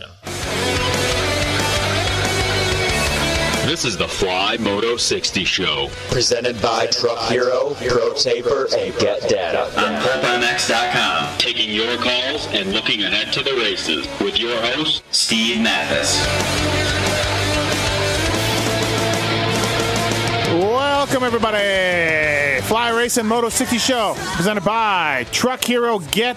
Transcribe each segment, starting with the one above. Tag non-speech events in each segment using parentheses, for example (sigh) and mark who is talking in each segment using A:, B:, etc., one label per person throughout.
A: Network production.
B: This is the Fly Moto 60 Show.
C: Presented by Truck Hero, Pro Taper, and Get Data.
B: on PulpMX.com. Taking your calls and looking ahead to the races with your host, Steve Matthes.
D: Welcome, everybody. Fly Racing Moto 60 Show, presented by Truck Hero Get.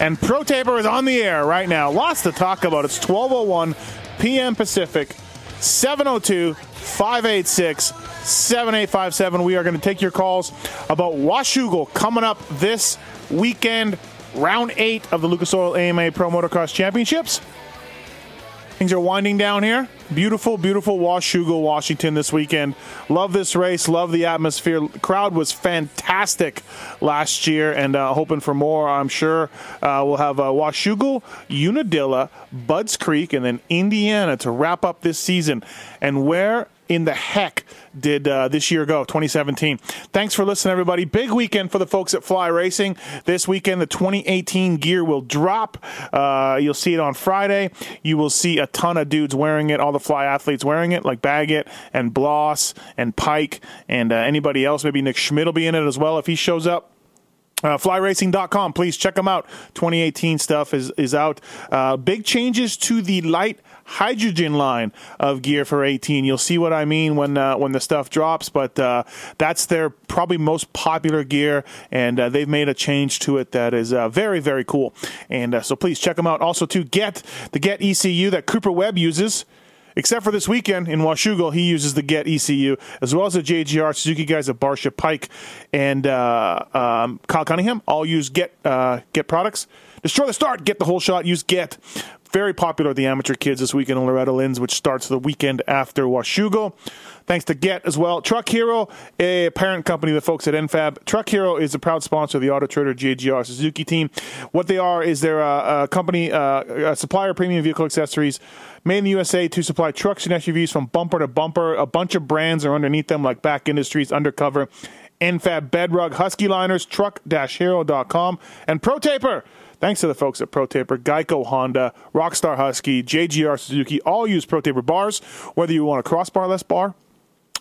D: And Pro Taper is on the air right now. Lots to talk about. It's 12.01 p.m. Pacific, 702 586 7857. We are going to take your calls about Washougal coming up this weekend, round eight of the Lucas Oil AMA Pro Motocross Championships. Things are winding down here. Beautiful, beautiful Washougal, Washington this weekend. Love this race. Love the atmosphere. Crowd was fantastic last year, and uh, hoping for more. I'm sure uh, we'll have uh, Washougal, Unadilla, Buds Creek, and then Indiana to wrap up this season. And where in the heck did uh, this year go, 2017? Thanks for listening, everybody. Big weekend for the folks at Fly Racing. This weekend, the 2018 gear will drop. Uh, you'll see it on Friday. You will see a ton of dudes wearing it, all the Fly athletes wearing it, like Baggett and Bloss and Peick and uh, anybody else. Maybe Nick Schmidt will be in it as well if he shows up. Uh, flyracing.com. Please check them out. 2018 stuff is, is out. Uh, big changes to the light hydrogen line of gear for 18. You'll see what I mean when uh, when the stuff drops, but uh, that's their probably most popular gear, and uh, they've made a change to it that is uh, very very cool. And uh, so please check them out. Also to get the Get ECU that Cooper Webb uses. Except for this weekend in Washougal, he uses the Get ECU as well as the JGR Suzuki guys at Barcia Peick and uh, um, Kyle Cunningham. All use Get uh, Get products. Destroy the start, get the whole shot. Use Get. Very popular with the amateur kids this weekend in Loretta Lynn's, which starts the weekend after Washougal. Thanks to Get as well. Truck Hero, a parent company, of the folks at NFAB. Truck Hero is a proud sponsor of the Auto Trader JGR Suzuki team. What they are is they're a, a company, uh, a supplier of premium vehicle accessories made in the USA to supply trucks and SUVs from bumper to bumper. A bunch of brands are underneath them, like BAK Industries, Undercover, NFAB, Bedrug, Husky Liners, Truck-Hero.com, and Pro Taper. Thanks to the folks at ProTaper, Geico Honda, Rockstar Husky, JGR Suzuki, all use ProTaper bars, whether you want a crossbarless bar,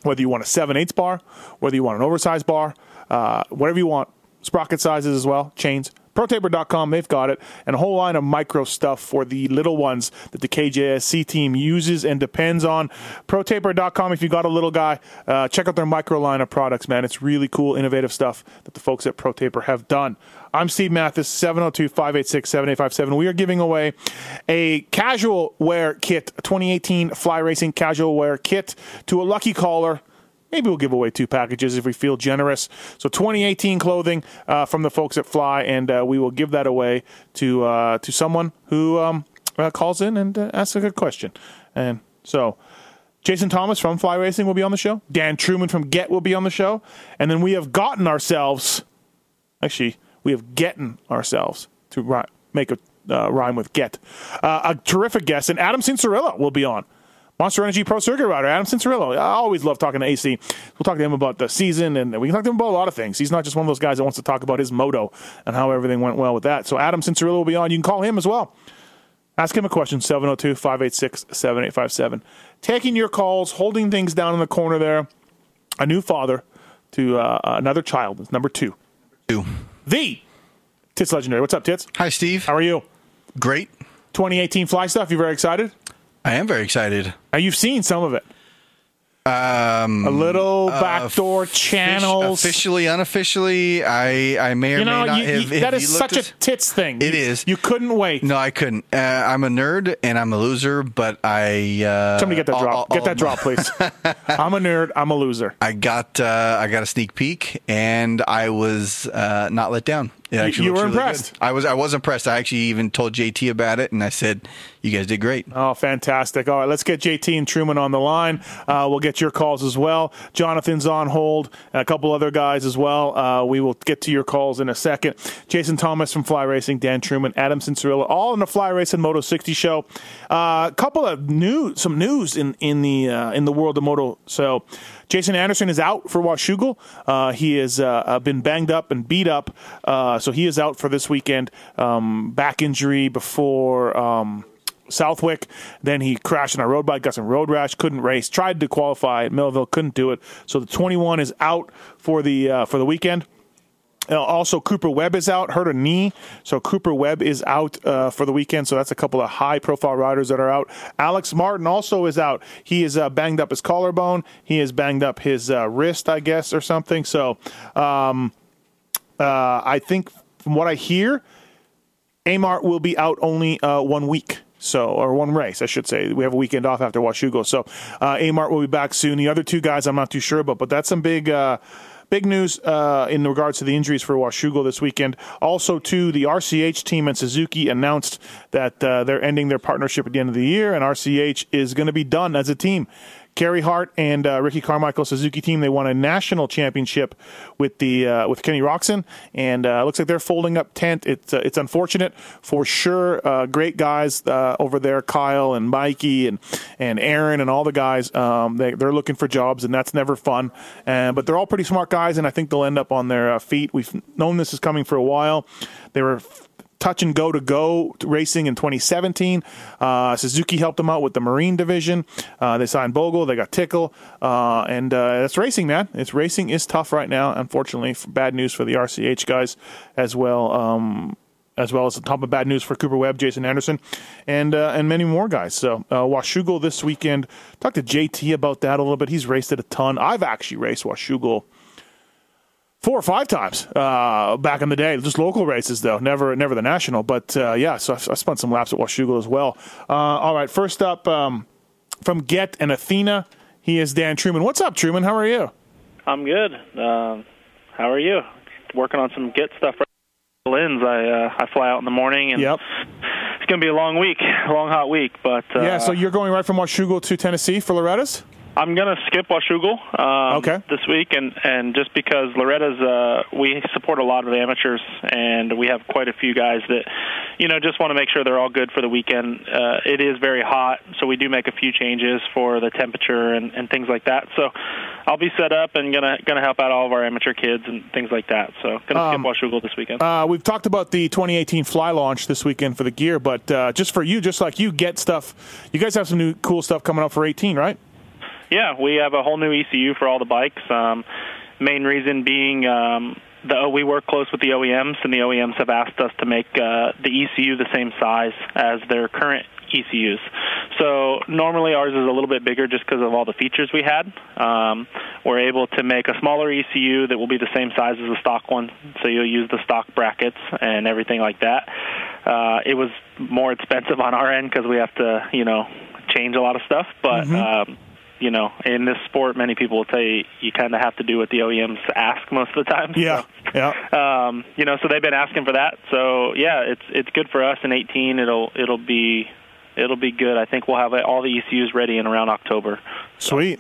D: whether you want a 7 8 bar, whether you want an oversized bar, uh, whatever you want. Sprocket sizes as well, chains. ProTaper.com, they've got it, and a whole line of micro stuff for the little ones that the KJSC team uses and depends on. ProTaper.com, if you got a little guy, uh, check out their micro line of products, man. It's really cool, innovative stuff that the folks at ProTaper have done. I'm Steve Matthes, 702 586 7857. We are giving away a casual wear kit, 2018 Fly Racing casual wear kit to a lucky caller. Maybe we'll give away two packages if we feel generous. So 2018 clothing uh, from the folks at Fly, and uh, we will give that away to uh, to someone who um, uh, calls in and uh, asks a good question. And so. Jason Thomas from Fly Racing will be on the show. Dan Truman from Get will be on the show. And then we have gotten ourselves, actually, we have gotten ourselves to ri- make a uh, rhyme with get. Uh, a terrific guest, and Adam Cianciarulo will be on. Monster Energy Pro Circuit Rider, Adam Cianciarulo. I always love talking to AC. We'll talk to him about the season, and we can talk to him about a lot of things. He's not just one of those guys that wants to talk about his moto and how everything went well with that. So Adam Cianciarulo will be on. You can call him as well. Ask him a question, 702 586 7857. Taking your calls, holding things down in the corner there. A new father to uh, another child, number two.
E: Two.
D: The Tits Legendary. What's up, Tits?
E: Hi, Steve.
D: How are you?
E: Great.
D: 2018 fly stuff. You very excited?
E: I am very excited.
D: Now, you've seen some of it.
F: Um,
D: A little
F: uh,
D: backdoor
F: fish-
D: channels.
F: officially, unofficially, I I may or
D: you
F: may
D: know,
F: not
D: you,
F: have.
D: you, that
F: have
D: is such a tits thing.
F: It
D: You-
F: is.
D: You couldn't wait.
F: No, I couldn't. Uh, I'm a nerd and I'm a loser, but I. Uh,
D: Somebody get that
F: all-
D: drop.
F: all-
D: get
F: all
D: that drop, please. (laughs) I'm a nerd. I'm a loser.
F: I got uh, I got a sneak peek and I was uh, not let down. It actually
D: you were
F: really
D: impressed.
F: good. I was I was impressed. I actually even told JT about it and I said, "You guys did great."
D: Oh, fantastic. All right, let's get JT and Truman on the line. Uh, we'll get your calls as well. Jonathan's on hold, and a couple other guys as well. Uh, we will get to your calls in a second. Jason Thomas from Fly Racing, Dan Truman, Adam Cianciarulo, all in the Fly Racing Moto 60 show. A uh, couple of news, some news in, in, the, uh, in the world of moto. So, Jason Anderson is out for Washougal. Uh, he has uh, uh, been banged up and beat up, uh, so he is out for this weekend. Um, back injury before. Um, Southwick. Then he crashed on a road bike, got some road rash, couldn't race. Tried to qualify at Millville, couldn't do it. So the 21 is out for the uh, for the weekend. Uh, also, Cooper Webb is out, hurt a knee. So Cooper Webb is out uh, for the weekend. So that's a couple of high profile riders that are out. Alex Martin also is out. He is uh, banged up his collarbone. He has banged up his uh, wrist, I guess, or something. So um, uh, I think from what I hear, Amart will be out only uh, one week. So, or one race, I should say. We have a weekend off after Washougal. So, Amart will be back soon. The other two guys, I'm not too sure about, but that's some big, big news uh, in regards to the injuries for Washougal this weekend. Also, too, the RCH team and Suzuki announced that uh, they're ending their partnership at the end of the year, and RCH is going to be done as a team. Carey Hart and uh, Ricky Carmichael Suzuki team they won a national championship with the uh, with Kenny Roczen and uh, looks like they're folding up tent. It's uh, it's unfortunate for sure. Uh, great guys uh, over there, Kyle and Mikey and and Aaron and all the guys. Um, they they're looking for jobs and that's never fun. But they're all pretty smart guys and I think they'll end up on their feet. We've known this is coming for a while. They were touch and go to go racing in 2017. Uh, Suzuki helped them out with the Marine division. Uh, they signed Bogle, they got Tickle, uh, and uh, that's racing, man. It's racing is tough right now. Unfortunately, bad news for the RCH guys as well. Um, as well as the top of bad news for Cooper Webb, Jason Anderson, and uh, and many more guys. So uh, Washougal this weekend. Talked to JT about that a little bit. He's raced it a ton. I've actually raced Washougal four or five times uh, back in the day. Just local races though, never never the national. But uh, yeah, so I, I spent some laps at Washougal as well. Uh, all right, first up um, from Get and Athena, he is Dan Truman. What's up, Truman? How are you?
E: I'm good. Um, how are you? Working on some Get stuff. Right Linz, I uh, I fly out in the morning, and
D: Yep.
E: it's gonna be a long week, a (laughs) long hot week. But uh,
D: yeah, so you're going right from Washougal to Tennessee for Loretta's?
E: I'm gonna skip Washougal um,
D: Okay.
E: this week, and and just because Loretta's, uh, we support a lot of amateurs, and we have quite a few guys that, you know, just want to make sure they're all good for the weekend. Uh, it is very hot, so we do make a few changes for the temperature and, and things like that. So I'll be set up and gonna gonna help out all of our amateur kids and things like that. So gonna
D: Um,
E: skip Washougal this weekend.
D: Uh, we've talked about the 2018 Fly launch this weekend for the gear, but uh, just for you, just like you, get stuff. You guys have some new cool stuff coming up for 18, right?
E: Yeah, we have a whole new ECU for all the bikes. Um, main reason being um, the we work close with the OEMs, and the OEMs have asked us to make uh, the ECU the same size as their current ECUs. So normally ours is a little bit bigger just because of all the features we had. Um, we're able to make a smaller ECU that will be the same size as the stock one, so you'll use the stock brackets and everything like that. Uh, it was more expensive on our end because we have to, you know, change a lot of stuff, but. Um, you know, in this sport, many people will tell you you kind of have to do what the OEMs ask most of the time.
D: Yeah, yeah.
E: Um, you know, so they've been asking for that. So yeah, it's it's good for us in 18. It'll it'll be it'll be good. I think we'll have all the ECUs ready in around October.
D: Sweet.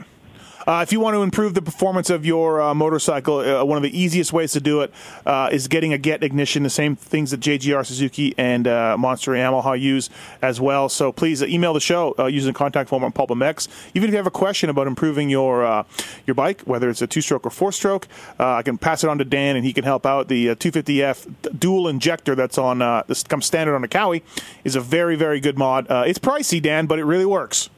D: Uh, if you want to improve the performance of your uh, motorcycle, uh, one of the easiest ways to do it uh, is getting a Get ignition, the same things that JGR Suzuki and uh, Monster Yamaha use as well. So please uh, email the show using the contact form on PulpMX. Even if you have a question about improving your your bike, whether it's a two stroke or four stroke, I can pass it on to Dan and he can help out. The uh, 250F dual injector that's on this comes standard on a Kawi is a very very good mod. It's pricey, Dan, but it really works.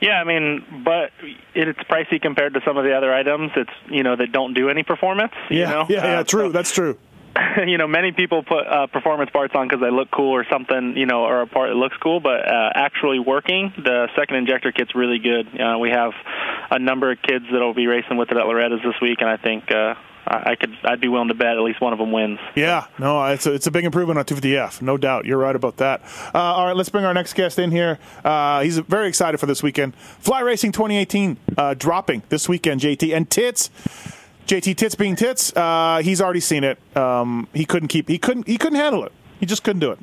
E: Yeah, I mean, but it, it's pricey compared to some of the other items. It's you know that don't do any performance. you
D: Yeah,
E: know?
D: yeah, yeah.
E: Uh,
D: True,
E: so-
D: that's true. (laughs)
E: you know, many people put uh, performance parts on because they look cool or something, you know, or a part that looks cool. But uh, actually working, the second injector kit's really good. Uh, we have a number of kids that'll be racing with it at Loretta's this week, and I think uh, I I could I'd be willing to bet at least one of them wins.
D: Yeah, no, it's a, it's a big improvement on 250F, no doubt. You're right about that. Uh, all right, let's bring our next guest in here. Uh, he's very excited for this weekend. Fly Racing 2018 uh, dropping this weekend, JT. And Tits, JT Tits being Tits, uh, he's already seen it. Um, he couldn't keep, he couldn't, he couldn't handle it. He just couldn't do it.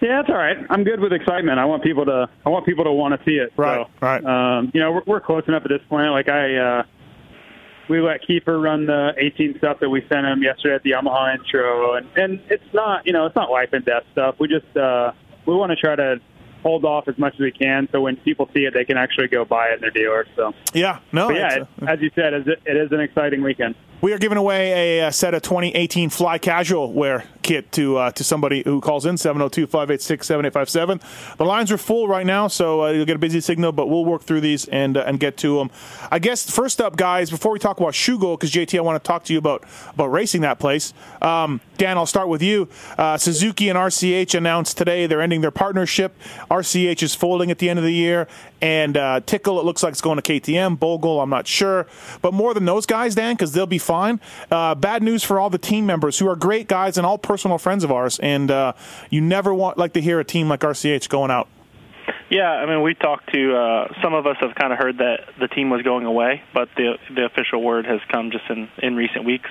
G: Yeah, that's all right. I'm good with excitement. I want people to I want people to want to see it.
D: Right,
G: so,
D: right.
G: Um, you know, we're, we're close enough at this point. Like I, uh, we let Keefer run the 18 stuff that we sent him yesterday at the Yamaha intro, and and it's not you know it's not life and death stuff. We just uh, we want to try to hold off as much as we can, so when people see it, they can actually go buy it in their dealer. So
D: Yeah, no,
G: but yeah, it, as you said, it it is an exciting weekend.
D: We are giving away a, set of 2018 Fly Casual wear kit to uh, to somebody who calls in 702-586-7857. The lines are full right now, so uh, you'll get a busy signal, but we'll work through these and uh, and get to them. I guess first up, guys, before we talk about Shugo, because JT, I want to talk to you about about racing that place. Um, Dan, I'll start with you. Uh, Suzuki and RCH announced today they're ending their partnership. RCH is folding at the end of the year, and uh, Tickle it looks like it's going to KTM. Bogle, I'm not sure, but more than those guys, Dan, because they'll be fine. Bad news for all the team members who are great guys and all personal friends of ours, and uh, you never want like to hear a team like RCH going out.
E: Yeah, I mean, we talked to uh, some of us have kind of heard that the team was going away, but the the official word has come just in in recent weeks.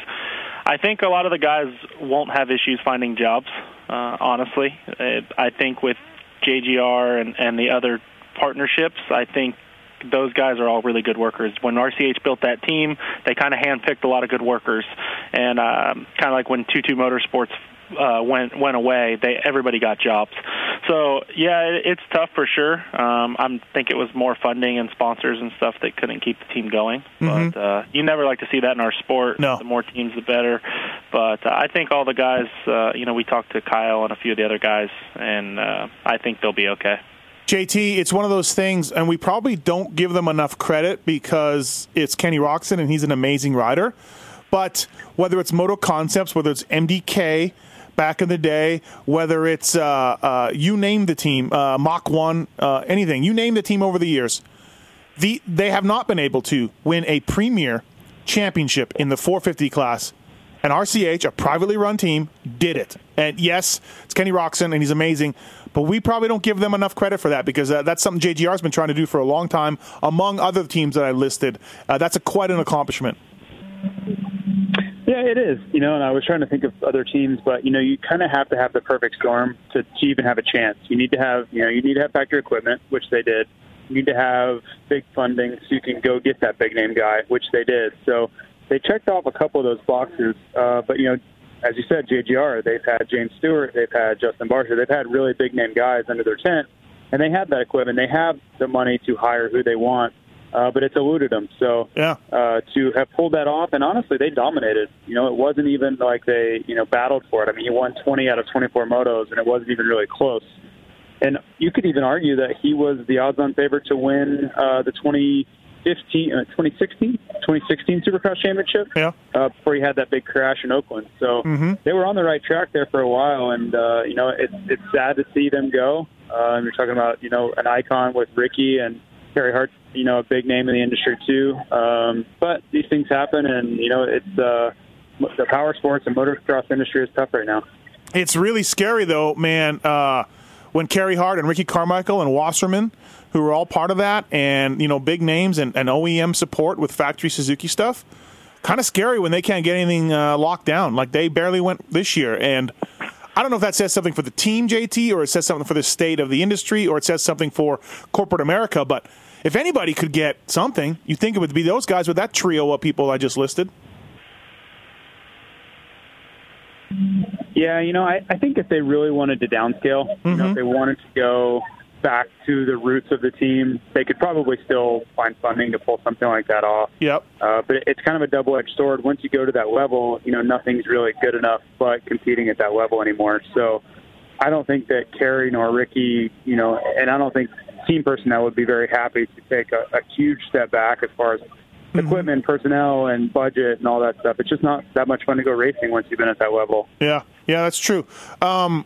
E: I think a lot of the guys won't have issues finding jobs. Uh, honestly, Uh, I think with JGR and and the other partnerships, I think those guys are all really good workers. When RCH built that team, they kind of handpicked a lot of good workers, and um, kind of like when Two Motorsports uh, went went away, they everybody got jobs. So yeah, it, it's tough for sure. Um, I think it was more funding and sponsors and stuff that couldn't keep the team going. But uh, you never like to see that in our sport.
D: No.
E: The more teams, the better. But uh, I think all the guys, uh, you know, we talked to Kyle and a few of the other guys, and uh, I think they'll be okay.
D: JT, it's one of those things, and we probably don't give them enough credit because it's Kenny Roczen and he's an amazing rider. But whether it's Moto Concepts, whether it's MDK back in the day, whether it's uh, uh, you name the team, uh, Mach One, uh, anything, you name the team over the years, the they have not been able to win a premier championship in the 450 class. And RCH, a privately run team, did it. And yes, it's Kenny Roczen, and he's amazing. But we probably don't give them enough credit for that because uh, that's something JGR's been trying to do for a long time, among other teams that I listed. Uh, that's a, quite an accomplishment.
G: Yeah, it is. You know, and I was trying to think of other teams, but you know, you kind of have to have the perfect storm to, to even have a chance. You need to have, you know, you need to have factory equipment, which they did. You need to have big funding so you can go get that big name guy, which they did. So they checked off a couple of those boxes. Uh, but you know, as you said, JGR, they've had James Stewart, they've had Justin Barcia, they've had really big name guys under their tent, and they have that equipment. They have the money to hire who they want, uh, but it's eluded them. So
D: Yeah.
G: uh, to have pulled that off, and honestly, they dominated. You know, it wasn't even like they you know battled for it. I mean, he won 20 out of 24 motos, and it wasn't even really close. And you could even argue that he was the odds-on favorite to win uh, the 2015, uh, 2016, 2016 Supercross Championship
D: Yeah.
G: uh, before he had that big crash in Oakland. So they were on the right track there for a while, and uh, you know it's it's sad to see them go. Uh, and you're talking about you know an icon with Ricky and Carey Hart, you know a big name in the industry too. Um, but these things happen, and you know it's uh, the power sports and motocross industry is tough right now.
D: It's really scary, though, man. Uh, when Carey Hart and Ricky Carmichael and Wasserman, who were all part of that, and you know, big names and, and OEM support with factory Suzuki stuff, kind of scary when they can't get anything uh, locked down. Like they barely went this year, and I don't know if that says something for the team, JT, or it says something for the state of the industry, or it says something for corporate America. But if anybody could get something, you think it would be those guys with that trio of people I just listed.
G: Yeah, you know, I, I think if they really wanted to downscale, you know, if they wanted to go back to the roots of the team, they could probably still find funding to pull something like that off.
D: Yep.
G: Uh, but it's kind of a double-edged sword. Once you go to that level, you know, nothing's really good enough but competing at that level anymore. So I don't think that Carey nor Ricky, you know, and I don't think team personnel would be very happy to take a, a huge step back as far as equipment, personnel, and budget and all that stuff. It's just not that much fun to go racing once you've been at that level.
D: Yeah, yeah, that's true. Um,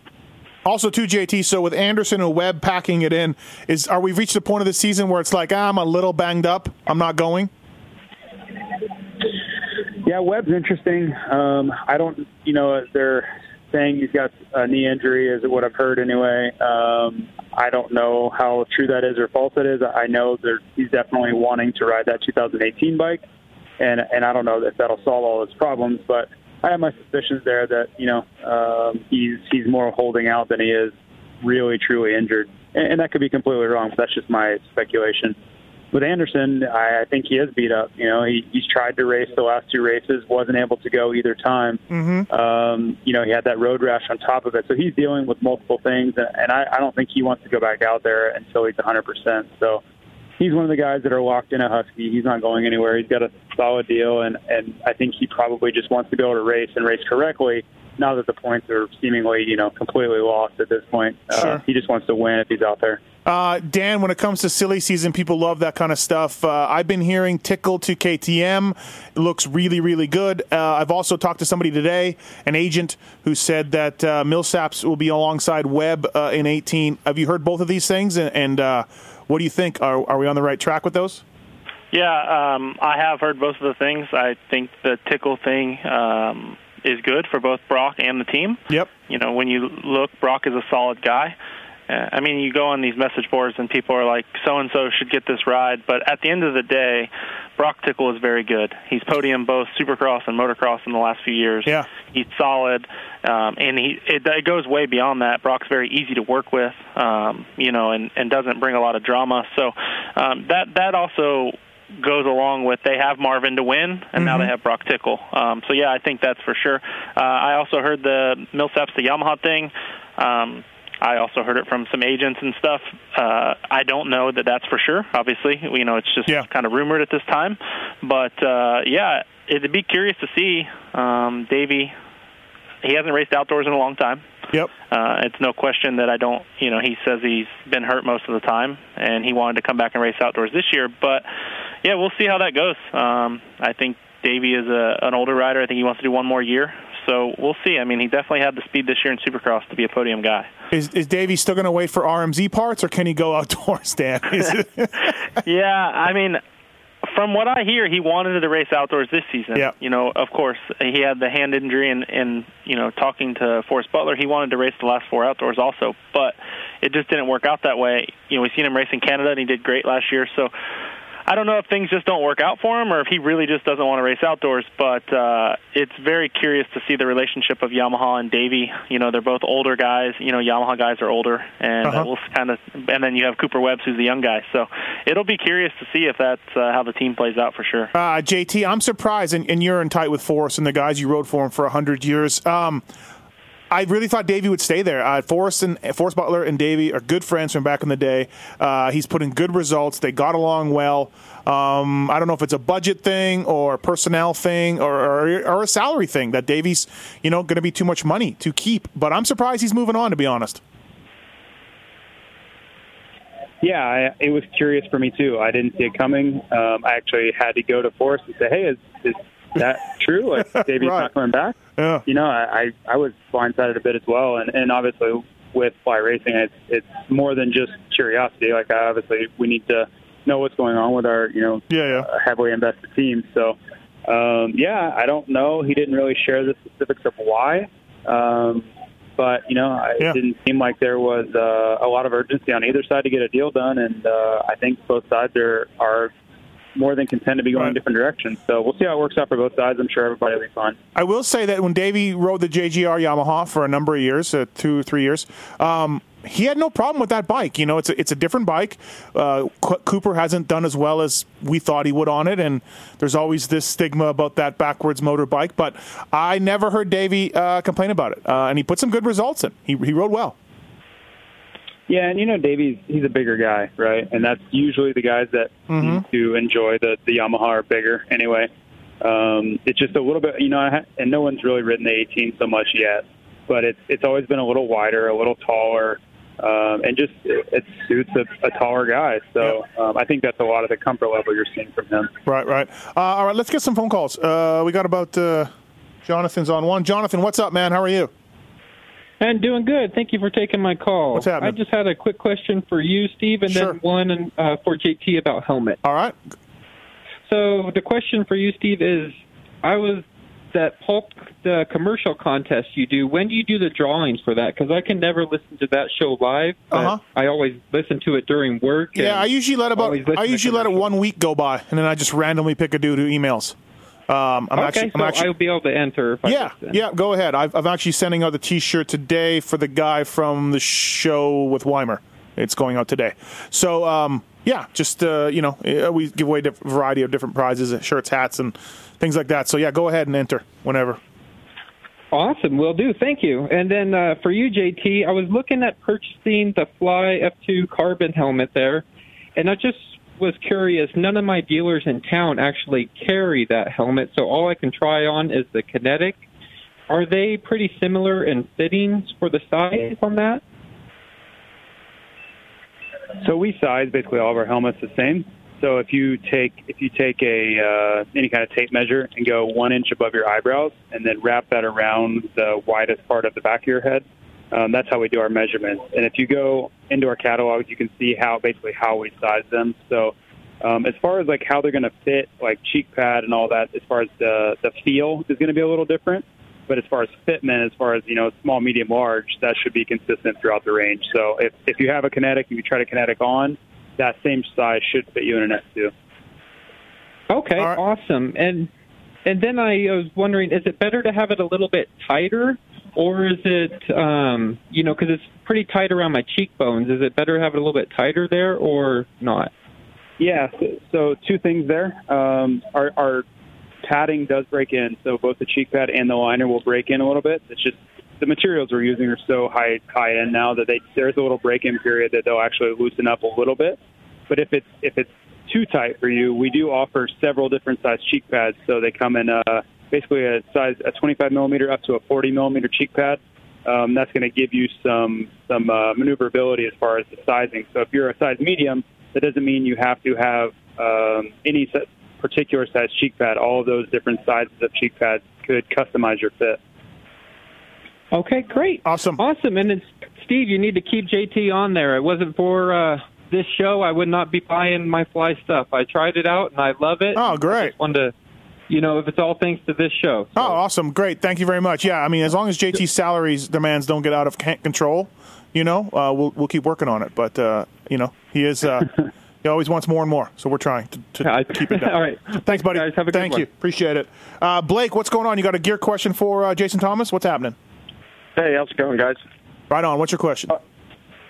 D: Also, too, JT. So with Anderson and Webb packing it in, is are we reached the point of the season where it's like ah, I'm a little banged up, I'm not going?
G: Yeah, Webb's interesting. Um, I don't, you know, they're saying he's got a knee injury, is what I've heard anyway. Um, I don't know how true that is or false it is. I know he's definitely wanting to ride that 2018 bike, and and I don't know if that'll solve all his problems, but I have my suspicions there that you know um, he's he's more holding out than he is really truly injured, and, and that could be completely wrong. But that's just my speculation with Anderson, I, I think he is beat up. You know, he, he's tried to race the last two races, wasn't able to go either time.
D: Mm-hmm.
G: Um, you know, he had that road rash on top of it, so he's dealing with multiple things, and, and I, I don't think he wants to go back out there until he's 100%. So he's one of the guys that are locked in a Husky. He's not going anywhere. He's got a solid deal, and and I think he probably just wants to be able to race and race correctly. Now that the points are seemingly, you know, completely lost at this point,
D: Sure.
G: uh, he just wants to win if he's out there.
D: Uh, Dan, when it comes to silly season, people love that kind of stuff. Uh, I've been hearing Tickle to KTM. It looks really, really good. Uh, I've also talked to somebody today, an agent, who said that uh, Millsaps will be alongside Webb uh, in 18. Have you heard both of these things? And, and uh, what do you think? Are, are we on the right track with those?
E: Yeah, um, I have heard both of the things. I think the tickle thing um, is good for both Broc and the team.
D: Yep.
E: You know, when you look, Broc is a solid guy. Uh, I mean, you go on these message boards and people are like, so and so should get this ride. But at the end of the day, Broc Tickle is very good. He's podium both Supercross and Motocross in the last few years.
D: Yeah.
E: He's solid, um, and he it, it goes way beyond that. Broc's very easy to work with, um, you know, and and doesn't bring a lot of drama. So um, that that also goes along with they have Marvin to win, and now they have Broc Tickle. Um, so yeah, I think that's for sure. Uh, I also heard the Millsaps the Yamaha thing. Um, I also heard it from some agents and stuff. Uh, I don't know that that's for sure. Obviously, you know, it's just
D: Yeah.
E: kind of rumored at this time. But uh, yeah, it'd be curious to see um, Davi. He hasn't raced outdoors in a long time.
D: Yep.
E: Uh, it's no question that I don't. You know, he says he's been hurt most of the time, and he wanted to come back and race outdoors this year. But yeah, we'll see how that goes. Um, I think Davi is a, an older rider. I think he wants to do one more year. So we'll see. I mean, he definitely had the speed this year in Supercross to be a podium guy.
D: Is, is Davi still going to wait for RMZ parts, or can he go outdoors, (laughs) Dan? (laughs)
E: Yeah, I mean, from what I hear, he wanted to race outdoors this season.
D: Yeah.
E: You know, of course, he had the hand injury, and, and you know, talking to Forrest Butler, he wanted to race the last four outdoors also, but it just didn't work out that way. You know, we've seen him race in Canada, and he did great last year. So I don't know if things just don't work out for him, or if he really just doesn't want to race outdoors. But uh, it's very curious to see the relationship of Yamaha and Davi. You know, they're both older guys. You know, Yamaha guys are older, and
D: Uh-huh.
E: uh, we'll kind of, and then you have Cooper Webbs, who's the young guy. So it'll be curious to see if that's uh, how the team plays out for sure.
D: Uh, JT, I'm surprised, and, and you're in tight with Forrest and the guys you rode for him for 100 years. Um, I really thought Davi would stay there. Uh, Forrest and Forrest Butler and Davi are good friends from back in the day. Uh, he's put in good results. They got along well. Um, I don't know if it's a budget thing or personnel thing or, or, or a salary thing that Davi's, you know, going to be too much money to keep. But I'm surprised he's moving on. To be honest.
G: Yeah, I, it was curious for me too. I didn't see it coming. Um, I actually had to go to Forrest and say, "Hey, is, is that true? Like, (laughs) Davi's
D: Right.
G: not coming back?"
D: Yeah.
G: You know, I, I I was blindsided a bit as well, and and obviously with fly racing, it's it's more than just curiosity. Like, obviously, we need to know what's going on with our you know
D: Yeah, yeah.
G: uh, heavily invested team. So, um, yeah, I don't know. He didn't really share the specifics of why. Um, but you know, I-
D: Yeah.
G: it didn't seem like there was uh, a lot of urgency on either side to get a deal done, and uh, I think both sides are are more than content to be going
D: Right.
G: in different directions. So we'll see how it works out for both sides. I'm sure everybody will be fine.
D: I will say that when Davi rode the JGR Yamaha for a number of years, uh, two or three years, um, he had no problem with that bike. You know, it's a, it's a different bike. Uh, Cooper hasn't done as well as we thought he would on it, and there's always this stigma about that backwards motorbike. But I never heard Davi uh, complain about it, uh, and he put some good results in. He, he rode well.
G: Yeah, and you know, Davies, he's a bigger guy, right? And that's usually the guys that seem to enjoy the the Yamaha are bigger anyway. Um, it's just a little bit, you know, I ha- and no one's really ridden the 18 so much yet, but it's it's always been a little wider, a little taller, um, and just it, it suits a, a taller guy. So um, I think that's a lot of the comfort level you're seeing from him.
D: Right, right. Uh, all right, let's get some phone calls. Uh, we got about uh, Jonathan's on one. Jonathan, what's up, man? How are you?
H: And doing good. Thank you for taking my call.
D: What's happening?
H: I just had a quick question for you, Steve, and
D: Sure.
H: then one uh, for JT about helmet.
D: All right.
H: So the question for you, Steve, is I was that pulp the commercial contest you do. When do you do the drawings for that? Because I can never listen to that show live.
D: Uh-huh.
H: I always listen to it during work.
D: Yeah, I usually let about I usually let it one week go by, and then I just randomly pick a dude who emails. Um, I'm
H: okay,
D: actually,
H: so
D: I'm actually,
H: I'll be able to enter. If
D: yeah,
H: listen.
D: yeah. Go ahead. I've, I'm actually sending out the T-shirt today for the guy from the show with Weimer. It's going out today. So um, yeah, just uh, you know, uh, we give away a variety of different prizes, uh, shirts, hats, and things like that. So yeah, go ahead and enter whenever.
H: Awesome, will do. Thank you. And then uh, for you, JT, I was looking at purchasing the Fly F2 carbon helmet there, and I just was curious. None of my dealers in town actually carry that helmet, so all I can try on is the Kinetic. Are they pretty similar in fittings for the size on that?
G: So we size basically all of our helmets the same. So if you take if you take a uh, any kind of tape measure and go one inch above your eyebrows and then wrap that around the widest part of the back of your head, um, that's how we do our measurements. And if you go into our catalog, you can see how basically how we size them. So um, as far as like how they're going to fit, like cheek pad and all that, as far as the the feel is going to be a little different. But as far as fitment, as far as you know, small, medium, large, that should be consistent throughout the range. So if if you have a kinetic and you try to kinetic on, that same size should fit you in an F2.
H: Okay, awesome. And and then I was wondering, is it better to have it a little bit tighter, or is it, um, you know, because it's pretty tight around my cheekbones? Is it better to have it a little bit tighter there, or not?
G: Yeah. So, so two things there. Um, our, our padding does break in, so both the cheek pad and the liner will break in a little bit. It's just the materials we're using are so high high end now that they there's a little break in period that they'll actually loosen up a little bit. But if it's if it's too tight for you, we do offer several different size cheek pads. So they come in uh, basically a size a 25 millimeter up to a 40 millimeter cheek pad. Um, that's going to give you some some uh, maneuverability as far as the sizing. So if you're a size medium, that doesn't mean you have to have um, any si- particular size cheek pad. All of those different sizes of cheek pads could customize your fit.
H: Okay, great,
D: awesome,
H: awesome. And it's Steve, you need to keep JT on there. It wasn't for uh, this show, I would not be buying my fly stuff. I tried it out and I love it.
D: Oh, great!
H: I just wanted to, you know, if it's all thanks to this show.
D: Oh, awesome! Great, thank you very much. Yeah, I mean, as long as JT's salaries demands don't get out of control, you know, uh, we'll we'll keep working on it. But uh, you know, he is uh, (laughs) he always wants more and more, so we're trying to, to keep it (laughs) down.
H: all right,
D: thanks, buddy.
H: have a good
D: Thank
H: one.
D: you, appreciate it. Uh, Blake, what's going on? You got a gear question for uh, Jason Thomas? What's happening?
I: Hey, how's it going, guys?
D: Right on. What's your question?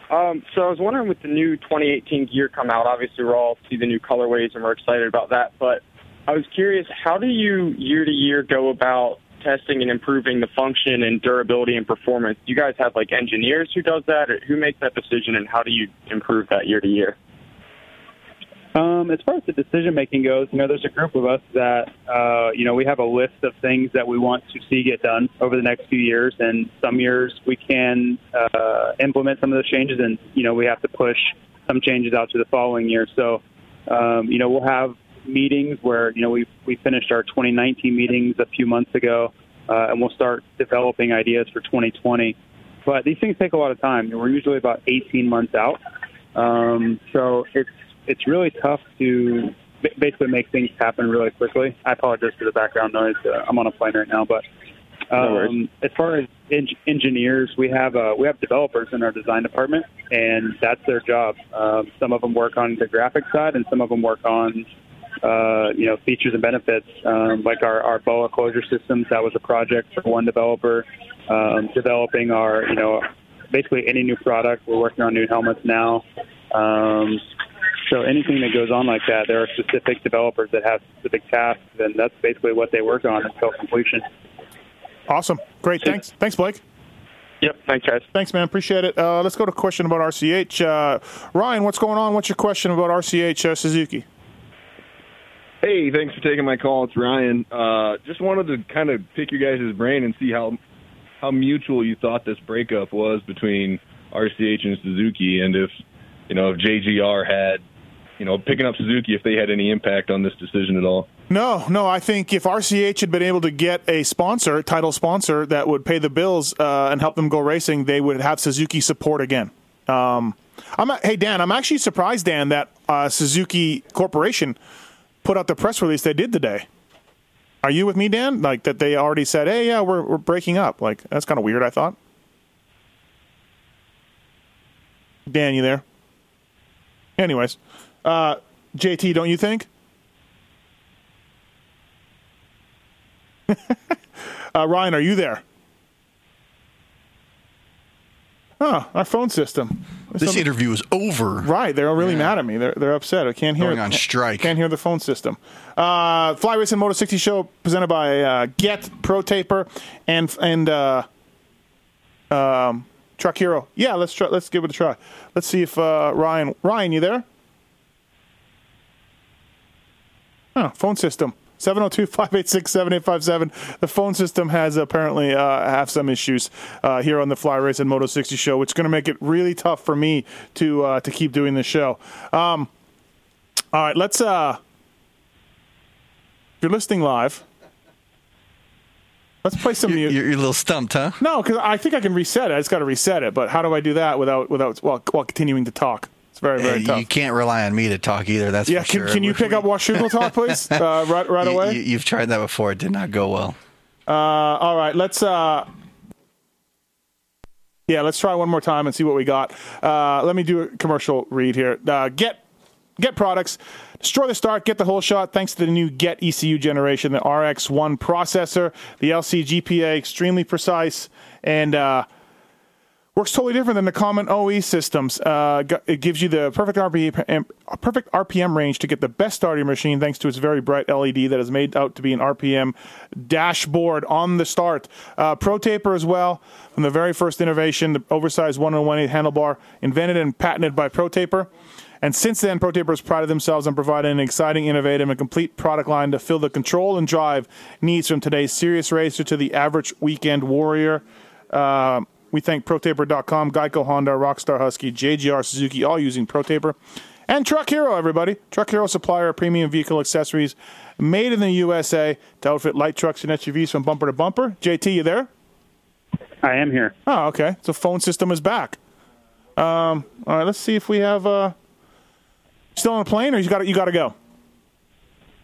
I: Um, so I was wondering, with the new 2018 gear come out, obviously we're all see the new colorways and we're excited about that. But I was curious, how do you year to year go about testing and improving the function and durability and performance? Do you guys have like engineers who does that, or who makes that decision, and how do you improve that year to year?
G: Um, as far as the decision making goes, you know, there's a group of us that, uh, you know, we have a list of things that we want to see get done over the next few years, and some years we can uh, implement some of those changes, and you know, we have to push some changes out to the following year. So, um, you know, we'll have meetings where you know we we finished our 2019 meetings a few months ago, uh, and we'll start developing ideas for 2020. But these things take a lot of time. And we're usually about 18 months out, um, so it's it's really tough to basically make things happen really quickly. I apologize for the background noise. Uh, I'm on a plane right now, but
I: No
G: um, as far as en- engineers, we have uh, we have developers in our design department, and that's their job. Um, some of them work on the graphic side, and some of them work on uh, you know features and benefits, um, like our, our BOA closure systems. That was a project for one developer. Um, developing our you know basically any new product. We're working on new helmets now. Um, so anything that goes on like that, there are specific developers that have specific tasks, and that's basically what they work on until completion.
D: Awesome, great. Thanks, thanks, Blake.
I: Yep, thanks, guys.
D: Thanks, man. Appreciate it. Uh, let's go to a question about RCH. Uh, Ryan, what's going on? What's your question about RCH uh, Suzuki?
J: Hey, thanks for taking my call. It's Ryan. Uh, just wanted to kind of pick your guys' brain and see how how mutual you thought this breakup was between RCH and Suzuki, and if you know if JGR had you know, picking up Suzuki if they had any impact on this decision at all.
D: No, no. I think if RCH had been able to get a sponsor, title sponsor, that would pay the bills uh, and help them go racing, they would have Suzuki support again. Um, I'm hey Dan, I'm actually surprised Dan that uh, Suzuki Corporation put out the press release they did today. Are you with me, Dan? Like that they already said, "Hey, yeah, we're we're breaking up." Like that's kind of weird. I thought. Dan, you there? Anyways, uh, JT, don't you think? (laughs) uh, Ryan, are you there? Oh, our phone system.
F: This interview is over.
D: Right, they're really mad at me. They're they're upset. I can't hear.
F: Going on strike.
D: Can't hear the phone system. Uh, Fly Racing Moto 60 show presented by uh, Get Pro Taper and and uh, um, Truck Hero. Yeah, let's try. Let's give it a try. Let's see if uh, Ryan Ryan, you there? Oh, phone system. 702-586-7857. The phone system has apparently uh, have some issues uh, here on the Fly Race and Moto 60 show, which is going to make it really tough for me to uh, to keep doing this show. Um, all right, let's. Uh, if you're listening live, let's play some music.
F: You're, you're a little stumped, huh?
D: No, because I think I can reset it. I just got to reset it. But how do I do that without without while, while continuing to talk? It's very very tough.
F: You can't rely on me to talk either. That's
D: yeah, can,
F: sure.
D: can you pick up Washougal talk, (laughs) please, uh, right right
F: You-
D: away?
F: You, have tried that before. It did not go well.
D: Uh, all right, let's. Uh, yeah, let's try one more time and see what we got. Uh, let me do a commercial read here. Uh, get get products, destroy the start, get the whole shot. Thanks to the new Get ECU generation, the RX1 processor, the LC GPA, extremely precise and. Uh, works totally different than the common OE systems. Uh, it gives you the perfect RPM, perfect RPM range to get the best your machine, thanks to its very bright LED that is made out to be an RPM dashboard on the start. Uh, Pro Taper as well, from the very first innovation, the oversized 118 handlebar, invented and patented by Pro Taper. And since then, Pro Taper has prided themselves on providing an exciting, innovative, and complete product line to fill the control and drive needs from today's serious racer to the average weekend warrior. Uh, we thank ProTaper.com, Geico, Honda, Rockstar Husky, JGR, Suzuki, all using ProTaper. And Truck Hero, everybody. Truck Hero supplier of premium vehicle accessories made in the USA to outfit light trucks and SUVs from bumper to bumper. JT, you there?
G: I am here.
D: Oh, okay. So phone system is back. Um, all right, let's see if we have uh, still on a plane, or you got you got to go.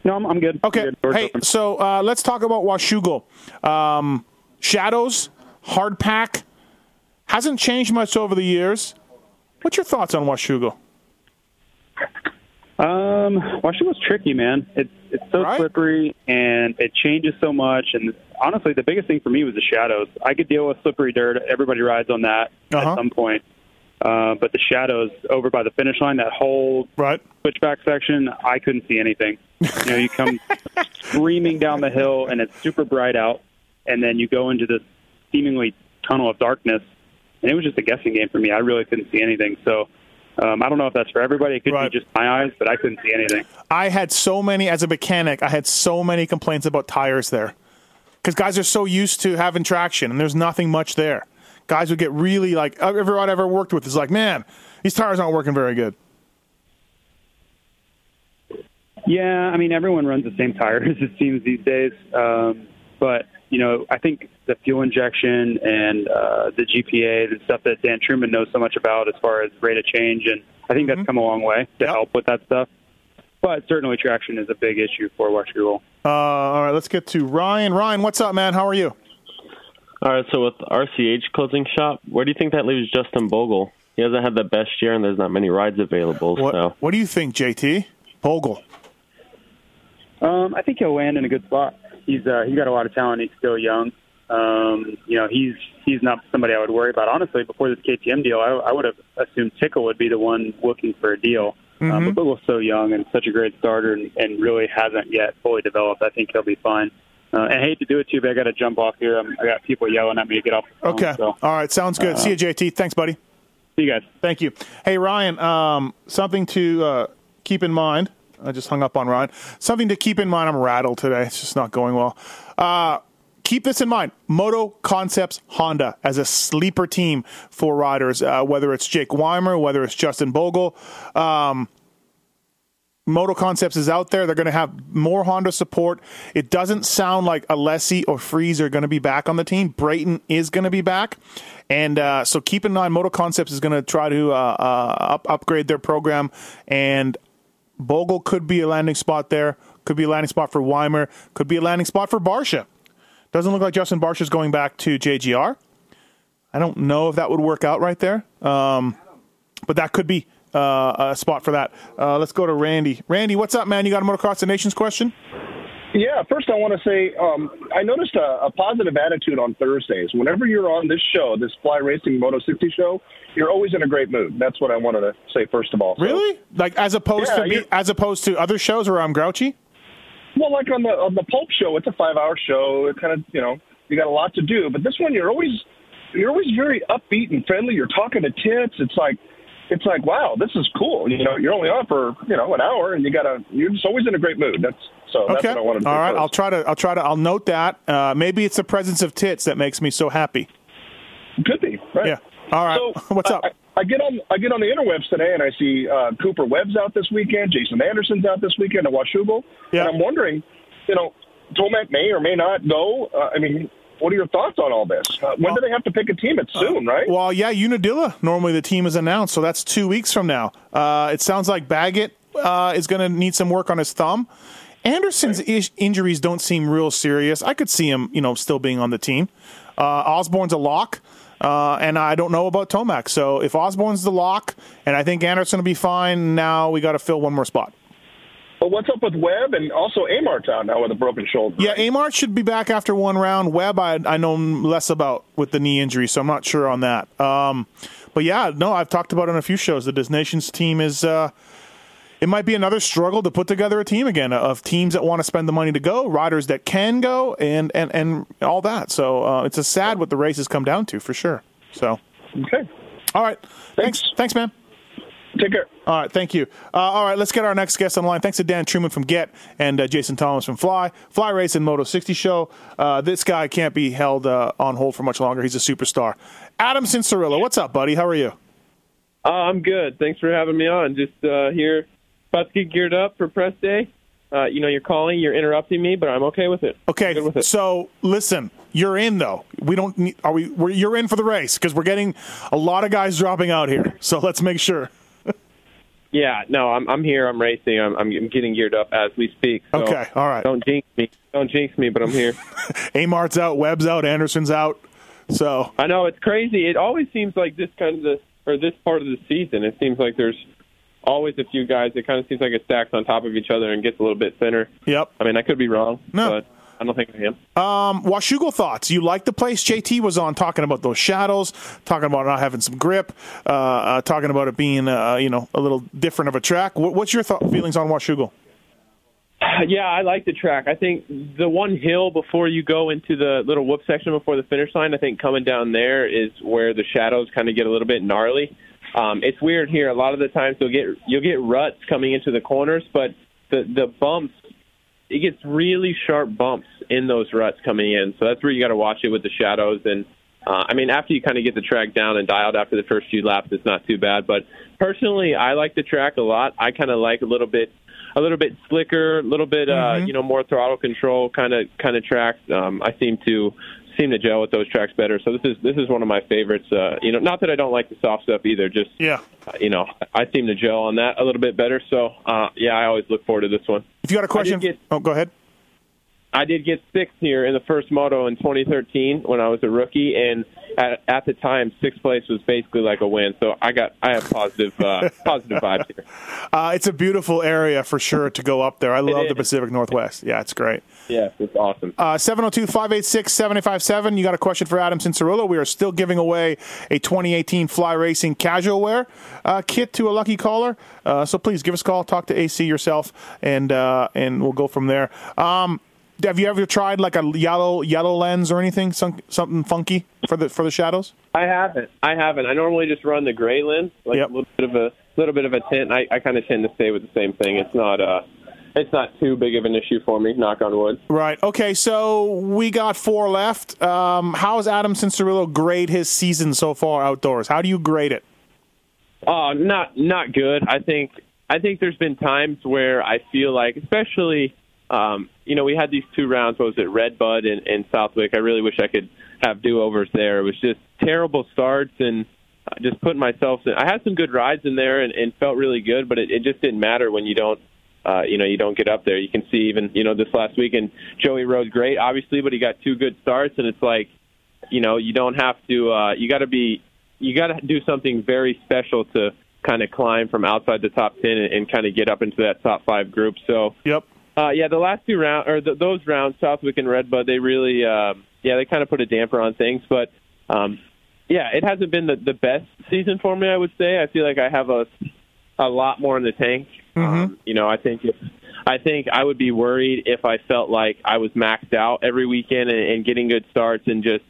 G: No, I'm, I'm good.
D: Okay.
G: I'm good.
D: Hey,
G: open.
D: so uh, let's talk about Washougal. Um, shadows, hard pack, hasn't changed much over the years. What's your thoughts on Washougal?
G: Um, Washington was tricky, man. It's it's so slippery and it changes so much. And honestly, the biggest thing for me was the shadows. I could deal with slippery dirt. Everybody rides on that
D: Uh-huh.
G: at some point. Uh, but the shadows over by the finish line, that whole
D: right.
G: switchback section, I couldn't see anything. You know, you come (laughs) screaming down the hill and it's super bright out, and then you go into this seemingly tunnel of darkness, and it was just a guessing game for me. I really couldn't see anything. So um, I don't know if that's for everybody. It could be just my eyes, but I couldn't see anything.
D: I had so many as a mechanic. I had so many complaints about tires there because guys are so used to having traction, and there's nothing much there. Guys would get really like everyone I ever worked with is like, man, these tires aren't working very good.
G: Yeah, I mean everyone runs the same tires (laughs) it seems these days. Um, but you know, I think the fuel injection and uh, the GPA and stuff that Dan Truman knows so much about as far as rate of change, and I think that's come a long way to help with that stuff. But certainly, traction is a big issue for West Roll.
D: Uh, all right, let's get to Ryan. Ryan, what's up, man? How are you?
K: All right, so with RCH closing shop, where do you think that leaves Justin Bogle? He hasn't had the best year, and there's not many rides available.
D: What,
K: So
D: what do you think, JT? Bogle.
G: Um, I think he'll land in a good spot. He's uh, he's got a lot of talent. He's still young. Um, you know, he's he's not somebody I would worry about. Honestly, before this KTM deal, I, I would have assumed Tickle would be the one looking for a deal. Um,
D: Mm-hmm.
G: but Bogle's so young and such a great starter, and, and really hasn't yet fully developed. I think he'll be fine. Uh, and I hate to do it to you, but I got to jump off here. I'm, I got people yelling at me to get off. The phone,
D: Okay.
G: So.
D: All right. Sounds good.
G: Uh,
D: See you, JT. Thanks, buddy.
G: See you guys.
D: Thank you. Hey, Ryan, um, something to uh, keep in mind. I just hung up on Ryan. Something to keep in mind. I'm rattled today. It's just not going well. Keep this in mind. Moto Concepts Honda as a sleeper team for riders, uh, whether it's Jake Weimer, whether it's Justin Bogle. Um, Moto Concepts is out there. They're going to have more Honda support. It doesn't sound like Alessi or Friese are going to be back on the team. Brayton is going to be back. And uh, so keep in mind, Moto Concepts is going to try to uh, uh, up, upgrade their program. And Bogle could be a landing spot there. Could be a landing spot for Weimer. Could be a landing spot for Barcia. Doesn't look like Justin Barcia is going back to JGR. I don't know if that would work out right there. Um, but that could be uh, a spot for that. Uh, let's go to Randy. Randy, what's up, man? You got a Motocross the Nations question?
L: Yeah, first I want to say um, I noticed a, a positive attitude on Thursdays. Whenever you're on this show, this Fly Racing Moto 60 show, you're always in a great mood. That's what I wanted to say first of all. So-
D: Really? Like as opposed
L: Yeah,
D: to be, as opposed to other shows where I'm grouchy?
L: Well, like on the on the Pulp show, it's a five hour show. It kind of you know you got a lot to do, but this one you're always you're always very upbeat and friendly. You're talking to tits. It's like it's like wow, this is cool. You know, you're only on for you know an hour, and you gotta you're just always in a great mood. That's so that's what I wanted to
D: All right.
L: first.
D: I'll try to. I'll try to. I'll note that. Uh, maybe it's the presence of tits that makes me so happy.
L: Could be. Right.
D: Yeah. All right.
L: So (laughs)
D: What's up?
L: I, I get on I get on the interwebs today and I see uh, Cooper Webb's out this weekend, Jason Anderson's out this weekend at Washougal, and I'm wondering, you know, Tomac may or may not go. Uh, I mean, what are your thoughts on all this? Uh, when do they have to pick a team? It's soon, right?
D: Well, yeah, Unadilla. Normally the team is announced, so that's two weeks from now. Uh, it sounds like Baggett uh, is going to need some work on his thumb. Anderson's ish- injuries don't seem real serious. I could see him, you know, still being on the team. Uh, Osborne's a lock, uh, and I don't know about Tomac. So if Osborne's the lock, and I think Anderson will be fine, now we got to fill one more spot.
L: But what's up with Webb and also Amart's out now with a broken shoulder?
D: Yeah, Amart should be back after one round. Webb, I, I know less about with the knee injury, so I'm not sure on that. Um, but yeah, no, I've talked about it on a few shows. The Des Nations team is. Uh, it might be another struggle to put together a team again of teams that want to spend the money to go, riders that can go, and and, and all that. So uh, it's a sad what the races come down to for sure. So
L: okay,
D: all right, thanks, thanks, man.
L: Take care.
D: All right, thank you. Uh, all right, let's get our next guest on the line. Thanks to Dan Truman from Get and uh, Jason Thomas from Fly. Fly Race and Moto 60 Show. Uh, this guy can't be held uh, on hold for much longer. He's a superstar. Adam Cianciarulo, what's up, buddy? How are you?
M: Uh, I'm good. Thanks for having me on. Just uh, here, about to get geared up for press day. Uh, you know, you're calling, you're interrupting me, but I'm okay with it.
D: Okay, so listen, you're in though. We don't need. Are we? We're, you're in for the race because we're getting a lot of guys dropping out here. So let's make sure. (laughs)
M: Yeah, no, I'm I'm here. I'm racing. I'm I'm getting geared up as we speak. So
D: Okay, all right.
M: Don't jinx me. Don't jinx me, but I'm here. (laughs)
D: Amart's out, Webb's out, Anderson's out. So
M: I know it's crazy. It always seems like this kind of the or this part of the season. It seems like there's always a few guys. It kind of seems like it stacks on top of each other and gets a little bit thinner.
D: Yep.
M: I mean, I could be wrong,
D: No.
M: but I don't think I am.
D: Um, Washougal thoughts. You like the place? JT was on talking about those shadows, talking about not having some grip, uh, uh, talking about it being, uh, you know, a little different of a track. What, what's your th- feelings on Washougal? (sighs)
M: Yeah, I like the track. I think the one hill before you go into the little whoop section before the finish line, I think coming down there is where the shadows kind of get a little bit gnarly. Um, it's weird here. A lot of the times you'll get you'll get ruts coming into the corners, but the the bumps it gets really sharp bumps in those ruts coming in. So that's where you got to watch it with the shadows. And uh, I mean, after you kind of get the track down and dialed after the first few laps, it's not too bad. But personally, I like the track a lot. I kind of like a little bit a little bit slicker, a little bit uh, you know more throttle control kind of kind of tracks. Um, I seem to seem to gel with those tracks better. So this is this is one of my favorites. Uh, you know, not that I don't like the soft stuff either. Just
D: yeah,
M: uh, you know, I seem to gel on that a little bit better. So uh, yeah, I always look forward to this one.
D: If you got a question,
M: get,
D: oh, go ahead.
M: I did get sixth here in the first moto in 2013 when I was a rookie, and at, at the time, sixth place was basically like a win. So I got I have positive uh, (laughs) positive vibes here.
D: Uh, it's a beautiful area for sure to go up there. I love the Pacific Northwest. Yeah, it's great.
M: Yes, it's awesome.
D: Uh, 702 586 7857. You got a question for Adam Cianciarulo. We are still giving away a 2018 Fly Racing casual wear uh, kit to a lucky caller. Uh, so please give us a call, talk to AC yourself, and uh, and we'll go from there. Um, have you ever tried like a yellow yellow lens or anything, some, something funky for the for the shadows?
M: I haven't. I haven't. I normally just run the gray lens, like a little bit of a little bit of a tint. I, I kind of tend to stay with the same thing. It's not uh, it's not too big of an issue for me. Knock on wood.
D: Right. Okay. So we got four left. Um, how has Adam Cianciarulo grade his season so far outdoors? How do you grade it?
M: Oh, not not good. I think I think there's been times where I feel like, especially, um, you know, we had these two rounds. What was it, Red Bud and, and Southwick? I really wish I could have do overs there. It was just terrible starts and uh, just putting myself. In, I had some good rides in there and, and felt really good, but it, it just didn't matter when you don't. Uh, you know, you don't get up there. You can see even, you know, this last weekend, Joey rode great, obviously, but he got two good starts, and it's like, you know, you don't have to. Uh, you got to be. You got to do something very special to kind of climb from outside the top ten and, and kind of get up into that top five group. So,
D: yep.
M: Uh, yeah, the last two rounds or the, those rounds, Southwick and Redbud, they really, um, yeah, they kind of put a damper on things. But um, yeah, it hasn't been the, the best season for me. I would say. I feel like I have a a lot more in the tank. Um, you know, I think if I think I would be worried if I felt like I was maxed out every weekend and, and getting good starts and just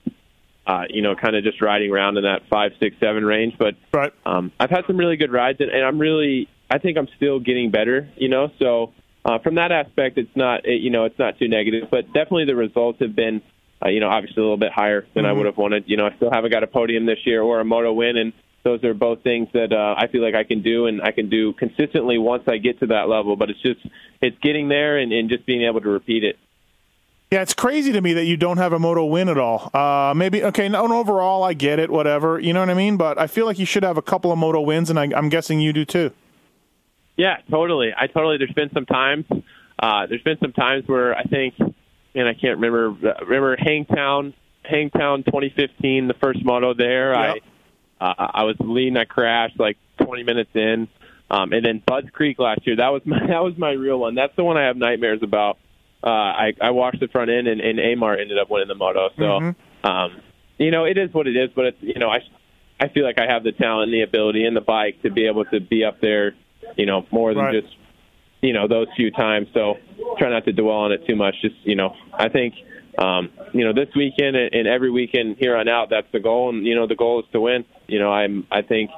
M: uh, you know, kind of just riding around in that five, six, seven range. But
D: right.
M: um, I've had some really good rides, and, and I'm really, I think I'm still getting better. You know, so uh, from that aspect, it's not, it, you know, it's not too negative. But definitely the results have been, uh, you know, obviously a little bit higher than I
D: Mhm.
M: would have wanted. You know, I still haven't got a podium this year or a moto win, and those are both things that uh, I feel like I can do, and I can do consistently once I get to that level. But it's just, it's getting there and, and just being able to repeat it.
D: Yeah, it's crazy to me that you don't have a moto win at all. Uh, maybe okay, no, overall I get it, whatever, you know what I mean. But I feel like you should have a couple of moto wins, and I, I'm guessing you do too.
M: Yeah, totally. I totally. There's been some times. Uh, there's been some times where I think, and I can't remember. Remember Hangtown, Hangtown 2015, the first moto there.
D: Yep.
M: I uh, I was leading. I crashed like 20 minutes in, um, and then Budds Creek last year. That was (laughs) my that was my real one. That's the one I have nightmares about. Uh, I I washed the front end, and, and Amar ended up winning the moto. So,
D: Mhm.
M: um, you know, it is what it is. But it's, you know, I I feel like I have the talent, and the ability, and the bike to be able to be up there. You know, more than
D: Right.
M: just you know those few times. So try not to dwell on it too much. Just you know, I think um, you know this weekend and, every weekend here on out, that's the goal. And you know, the goal is to win. You know, I'm I think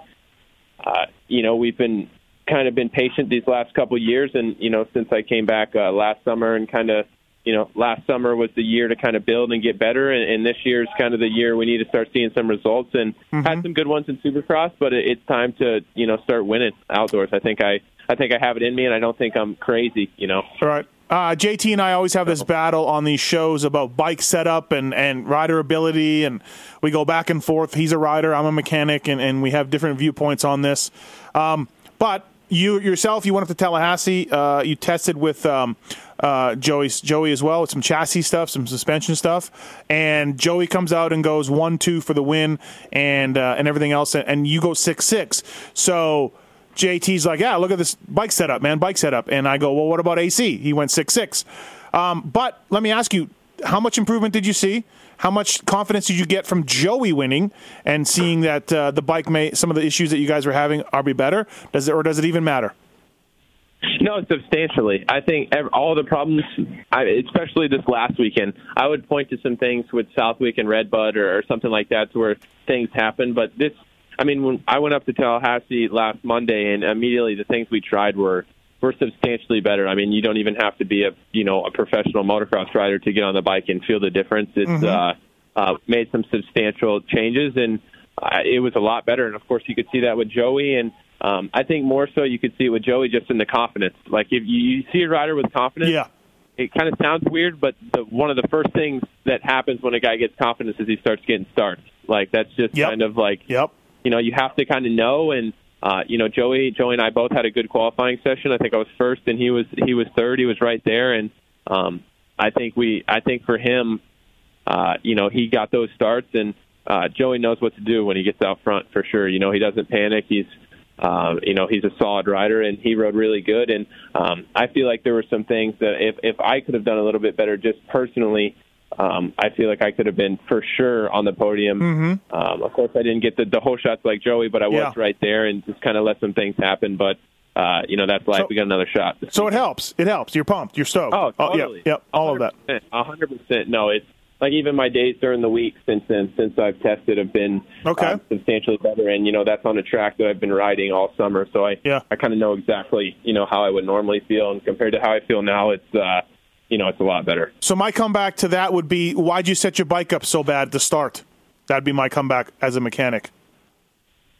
M: uh, you know we've been kind of been patient these last couple of years, and you know since I came back uh, last summer and kind of. You know, last summer was the year to kind of build and get better, and, and this year is kind of the year we need to start seeing some results. And had some good ones in Supercross, but it, it's time to you know start winning outdoors. I think I I think I have it in me, and I don't think I'm crazy. You know.
D: All right. Uh, JT and I always have this battle on these shows about bike setup and, and rider ability, and we go back and forth. He's a rider, I'm a mechanic, and, and we have different viewpoints on this. Um, but you yourself, you went up to Tallahassee. Uh, you tested with um, uh, Joey, Joey as well, with some chassis stuff, some suspension stuff, and Joey comes out and goes one two for the win, and uh, and everything else, and you go six six. So. JT's like, yeah, look at this bike setup, man, bike setup. And I go, well, what about AC? He went six six. Um, but let me ask you, how much improvement did you see? How much confidence did you get from Joey winning and seeing that uh, the bike may some of the issues that you guys were having are be better? Does it or does it even matter?
M: No, substantially. I think all the problems, especially this last weekend, I would point to some things with Southwick and Redbud or, or something like that, to where things happen. But this, I mean, when I went up to Tallahassee last Monday, and immediately the things we tried were were substantially better. I mean, you don't even have to be a you know a professional motocross rider to get on the bike and feel the difference. It's
N: Mhm.
M: uh, uh, made some substantial changes, and uh, it was a lot better. And of course, you could see that with Joey, and um, I think more so you could see it with Joey just in the confidence. Like if you, you see a rider with confidence,
D: yeah.
M: it kind of sounds weird, but the, one of the first things that happens when a guy gets confidence is he starts getting starts. Like that's just kind of like
D: yep.
M: You know you have to kind of know and. Uh, you know, Joey, Joey and I both had a good qualifying session. I think I was first, and he was he was third. He was right there, and um, I think we, I think for him, uh, you know, he got those starts, and uh, Joey knows what to do when he gets out front for sure. You know, he doesn't panic. He's, uh, you know, he's a solid rider, and he rode really good. And um, I feel like there were some things that if if I could have done a little bit better, just personally, um, I feel like I could have been for sure on the podium.
D: Mm-hmm.
M: Um, of course, I didn't get the, the whole shots like Joey, but I was
D: Yeah.
M: right there and just kind of let some things happen. But uh, you know, that's life. we got another shot.
D: So it helps. It helps. You're pumped. You're stoked.
M: Oh,
D: yeah,
M: totally.
D: yeah, all of that.
M: A hundred percent. No, it's like even my days during the week since then, since I've tested, have been
D: Okay.
M: uh, substantially better. And you know, that's on a track that I've been riding all summer, so I
D: yeah.
M: I kind of know exactly you know how I would normally feel, and compared to how I feel now, it's uh, you know, it's a lot better.
D: So my comeback to that would be, why'd you set your bike up so bad to start? That'd be my comeback as a mechanic.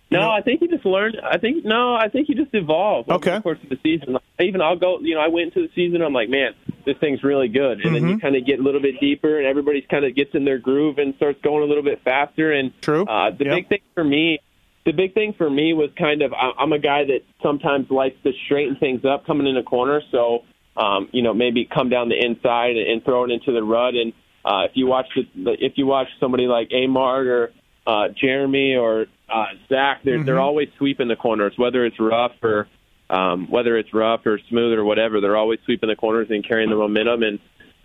M: No, I think you just learned. I think no, I think you just evolve over the course of the season. Like, Even I'll go. You know, I went into the season. I'm like, man, this thing's really good, and then
D: Mm-hmm.
M: you kind of get a little bit deeper, and everybody's kind of gets in their groove and starts going a little bit faster. And
D: True.
M: Uh, the big thing for me, the big thing for me was kind of I'm a guy that sometimes likes to straighten things up coming in a corner. So, um, you know, maybe come down the inside and, and throw it into the rut. And uh, if you watch the, if you watch somebody like Amart or uh, Jeremy or uh, Zach, they're they're
N: Mhm.
M: always sweeping the corners, whether it's rough or um, whether it's rough or smooth or whatever. They're always sweeping the corners and carrying the momentum, and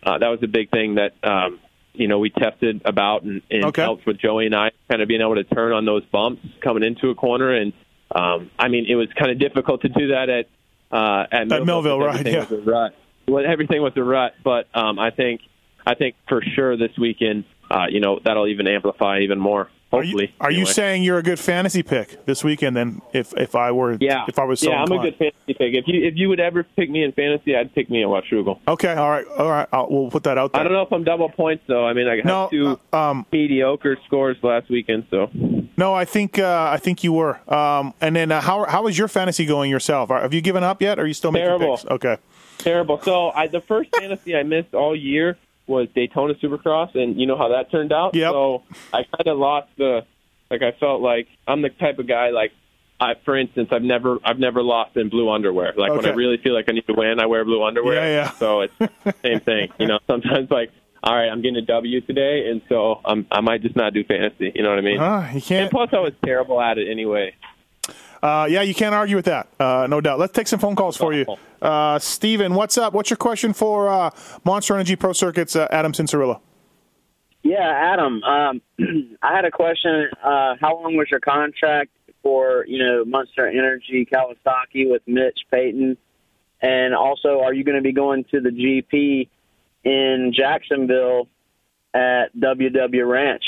M: uh, that was a big thing that um, you know we tested about and, and
D: Okay.
M: helped with Joey and I kind of being able to turn on those bumps coming into a corner. And um, I mean, it was kind of difficult to do that at uh, at Millville.
D: Millville, right, yeah.
M: Was a rut. Well, everything was a rut, but um, I think I think for sure this weekend, uh, you know, that'll even amplify even more. Hopefully,
D: Are you
M: anyway.
D: saying you're a good fantasy pick this weekend? Then, if if I were,
M: Yeah,
D: if I was so
M: yeah, I'm a good fantasy pick. If you if you would ever pick me in fantasy, I'd pick me in Washougal.
D: Okay, all right, all right. I'll, we'll put that out there.
M: I don't know if I'm double points though. I mean, I had
D: No,
M: two
D: um,
M: mediocre scores last weekend, so
D: No, I think uh, I think you were. Um, and then uh, how how is your fantasy going yourself? Are- Have you given up yet? Or are you still making
M: Terrible.
D: picks? Okay.
M: terrible. So I the first fantasy I missed all year was Daytona Supercross, and you know how that turned out.
D: Yep.
M: So I kind of lost the like. I felt like I'm the type of guy like. I, for instance, I've never I've never lost in blue underwear. Like when I really feel like I need to win, I wear blue underwear.
D: Yeah, yeah.
M: So it's the (laughs) same thing. You know, sometimes like, all right, I'm getting a W today, and so I'm, I might just not do fantasy. You know what I mean?
D: Huh, you can't.
M: And plus, I was terrible at it anyway.
D: Uh, yeah, you can't argue with that. Uh, no doubt. Let's take some phone calls for you. Uh, Steven, what's up? What's your question for uh, Monster Energy Pro Circuits, uh, Adam Cianciarulo?
N: Yeah, Adam. Um, (clears throat) I had a question. Uh, how long was your contract for you know Monster Energy Kawasaki with Mitch Payton? And also, are you going to be going to the GP in Jacksonville at WW Ranch?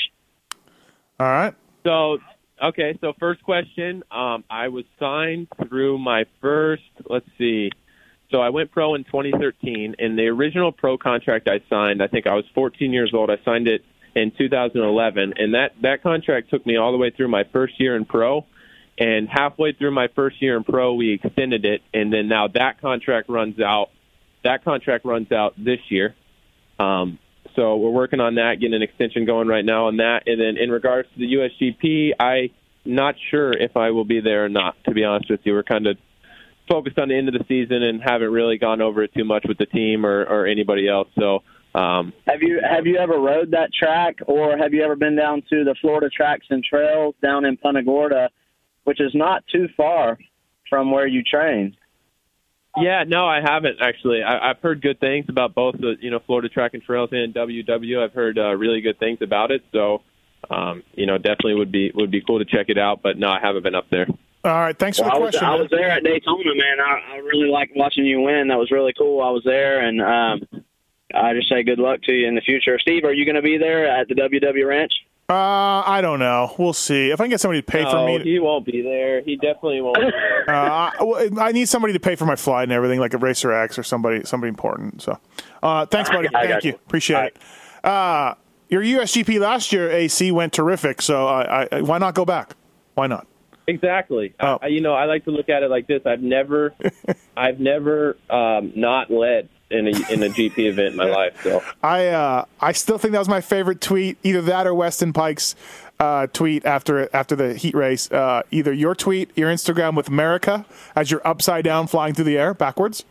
D: All right.
M: So, okay, so first question. Um, I was signed through my first, let's see. So I went pro in 2013, and the original pro contract I signed, I think I was 14 years old. I signed it in 2011, and that, that contract took me all the way through my first year in pro. And halfway through my first year in pro, we extended it, and then now that contract runs out. That contract runs out this year. Um, so we're working on that, getting an extension going right now on that. And then in regards to the USGP, I'm not sure if I will be there or not. To be honest with you, we're kind of focused on the end of the season and haven't really gone over it too much with the team or, or anybody else. So um,
N: Have you have you ever rode that track, or have you ever been down to the Florida Tracks and Trails down in Punta Gorda, which is not too far from where you train?
M: Yeah, no, I haven't actually. I, I've heard good things about both the you know Florida Track and Trails and WW. I've heard uh, really good things about it, so um, you know definitely would be would be cool to check it out. But no, I haven't been up there.
D: All right. Thanks for
N: Well,
D: the
N: I was
D: question.
N: I
D: man.
N: was there at Daytona, man. I, I really liked watching you win. That was really cool. I was there, and um, I just say good luck to you in the future. Steve, are you going to be there at the WW Ranch?
D: Uh, I don't know. We'll see. If I can get somebody to pay for me. To,
M: he won't be there. He definitely won't. Be there. (laughs)
D: uh, I, well, I need somebody to pay for my flight and everything, like a Racer X or somebody somebody important. So, uh, thanks, buddy.
N: I
D: Thank you.
N: you.
D: Appreciate it. Uh, your USGP last year, AC went terrific. So, I, I, why not go back? Why not?
M: Exactly.
D: Oh.
M: I, you know, I like to look at it like this. I've never, (laughs) I've never um, not led in a in a GP event in my life. So
D: I uh, I still think that was my favorite tweet. Either that or Weston Peick's uh, tweet after after the heat race. Uh, either your tweet, your Instagram with America as you're upside down flying through the air backwards.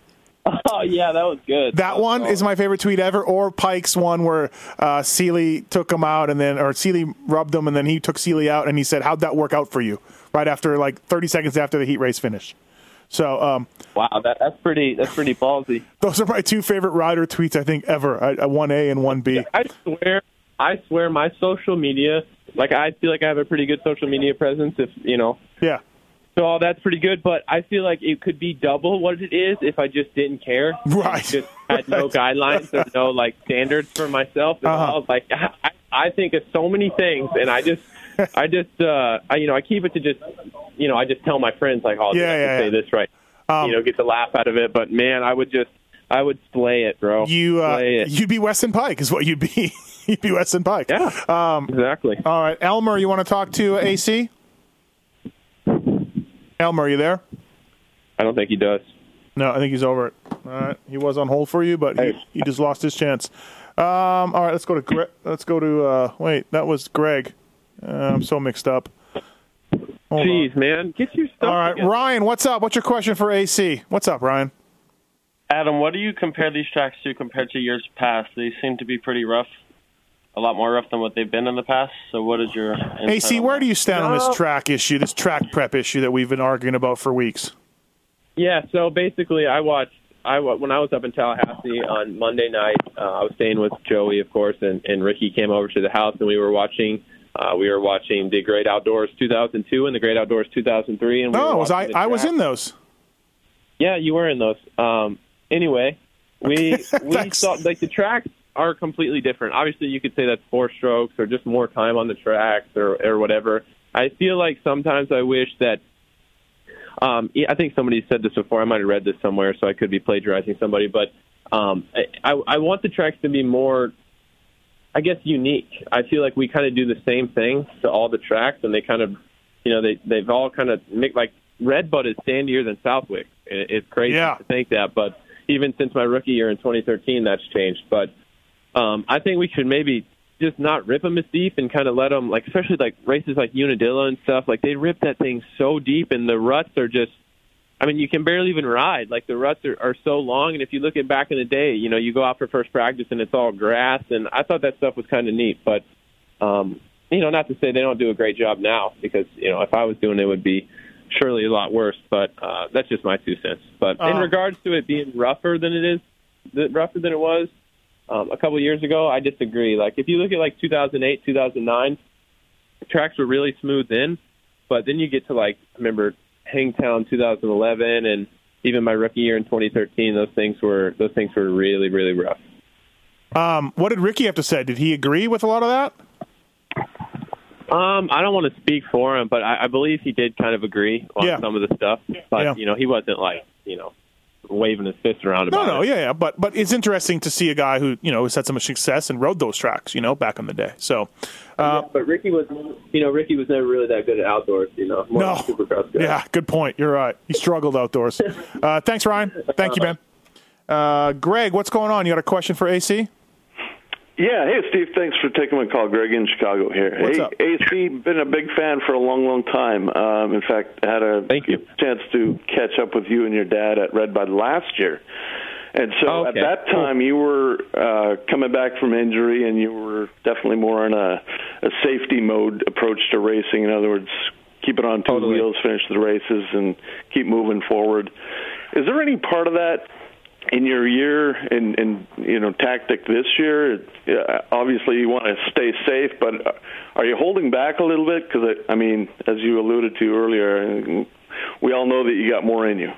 D: (laughs)
M: Oh yeah, that was good.
D: That one is my favorite tweet ever. Or Peick's one where uh, Seely took him out and then, or Seely rubbed him and then he took Seely out and he said, "How'd that work out for you?" Right after like 30 seconds after the heat race finished. So um,
M: wow, that, that's pretty that's pretty ballsy.
D: those are my two favorite rider tweets I think ever. One A and one B.
M: I swear, I swear, my social media, like I feel like I have a pretty good social media presence. If you know,
D: Yeah.
M: so all that's pretty good. But I feel like it could be double what it is if I just didn't care.
D: Right.
M: Just had no (laughs) guidelines and no like standards for myself. And
D: Uh-huh.
M: I was like, I, I think of so many things, and I just. (laughs) I just, uh, I, you know, I keep it to just, you know, I just tell my friends like, oh,
D: Yeah,
M: I can
D: yeah,
M: say this right,
D: Um,
M: you know, get the laugh out of it. But man, I would just, I would slay it, bro.
D: You uh,
M: it.
D: you'd be Weston Peick is what you'd be. (laughs) you'd be Weston Peick.
M: Yeah.
D: Um,
M: exactly.
D: all right, Elmer, you want to talk to AC? Elmer, are you there?
M: I don't think he does.
D: No, I think he's over it. All right, he was on hold for you, but he, he just lost his chance. Um, all right, let's go to Gre- let's go to uh, wait, that was Greg. Uh, I'm so mixed up. Hold
M: Jeez, man, get your stuff.
D: All right,
M: together.
D: Ryan, what's up? What's your question for AC? What's up, Ryan?
K: Adam, what do you compare these tracks to compared to years past? They seem to be pretty rough, a lot more rough than what they've been in the past. So, what is your
D: AC, where do you stand on this track issue, this track prep issue that we've been arguing about for weeks?
M: Yeah, so basically, I watched. I when I was up in Tallahassee on Monday night. Uh, I was staying with Joey, of course, and, and Ricky came over to the house, and we were watching. Uh, we were watching the Great Outdoors 2002 and the Great Outdoors 2003. And we were
D: was I? I was in those.
M: Yeah, you were in those. Um, anyway, we (laughs) we saw like the tracks are completely different. Obviously, you could say that's four strokes or just more time on the tracks or or whatever. I feel like sometimes I wish that. Um, yeah, I think somebody said this before. I might have read this somewhere, so I could be plagiarizing somebody. But um, I, I, I want the tracks to be more, I guess, unique. I feel like we kind of do the same thing to all the tracks, and they kind of, you know, they they've all kind of make like Redbud is sandier than Southwick. It, it's crazy
D: Yeah.
M: to think that, but even since my rookie year in 2013, that's changed. But um, I think we should maybe just not rip them as deep and kind of let them, like especially like races like Unadilla and stuff. Like they rip that thing so deep, and the ruts are just. I mean, you can barely even ride. Like the ruts are, are so long, and if you look at back in the day, you know, you go out for first practice and it's all grass, and I thought that stuff was kind of neat. But, um, you know, not to say they don't do a great job now, because you know, if I was doing it, it would be surely a lot worse. But uh, that's just my two cents. But in
D: Uh.
M: regards to it being rougher than it is, rougher than it was um, a couple years ago, I disagree. Like if you look at like 2008, 2009, tracks were really smooth then, but then you get to like I remember Hangtown 2011 and even my rookie year in 2013. Those things were those things were really really rough.
D: Um, what did Ricky have to say? Did he agree with a lot of that?
M: Um, I don't want to speak for him, but I, I believe he did kind of agree on
D: Yeah.
M: some of the stuff. But
D: Yeah.
M: you know, he wasn't like you know waving his fist around
D: No,
M: about
D: no,
M: it.
D: yeah, yeah, but but it's interesting to see a guy who you know has had so much success and rode those tracks, you know, back in the day. So, uh,
M: Yeah, but Ricky was, you know, Ricky was never really that good at outdoors. You know, more
D: No.
M: of supercross guy.
D: yeah, good point. You're right. He struggled outdoors. (laughs) Uh, thanks, Ryan. Thank you, man. Uh, Greg, what's going on? You got a question for AC?
O: Yeah, hey Steve, thanks for taking my call. Greg in Chicago here.
D: What's
O: hey,
D: up?
O: AC, been a big fan for a long, long time. Um, in fact, had a
M: Thank you.
O: chance to catch up with you and your dad at Red Bud last year. And so
M: Oh,
O: at that time, you were uh, coming back from injury, and you were definitely more in a, a safety mode approach to racing. In other words, keep it on two
M: Totally.
O: wheels, finish the races, and keep moving forward. Is there any part of that in your year and and you know tactic this year? Uh, obviously, you want to stay safe, but uh, are you holding back a little bit? Because I mean, as you alluded to earlier, we all know that you got more in you.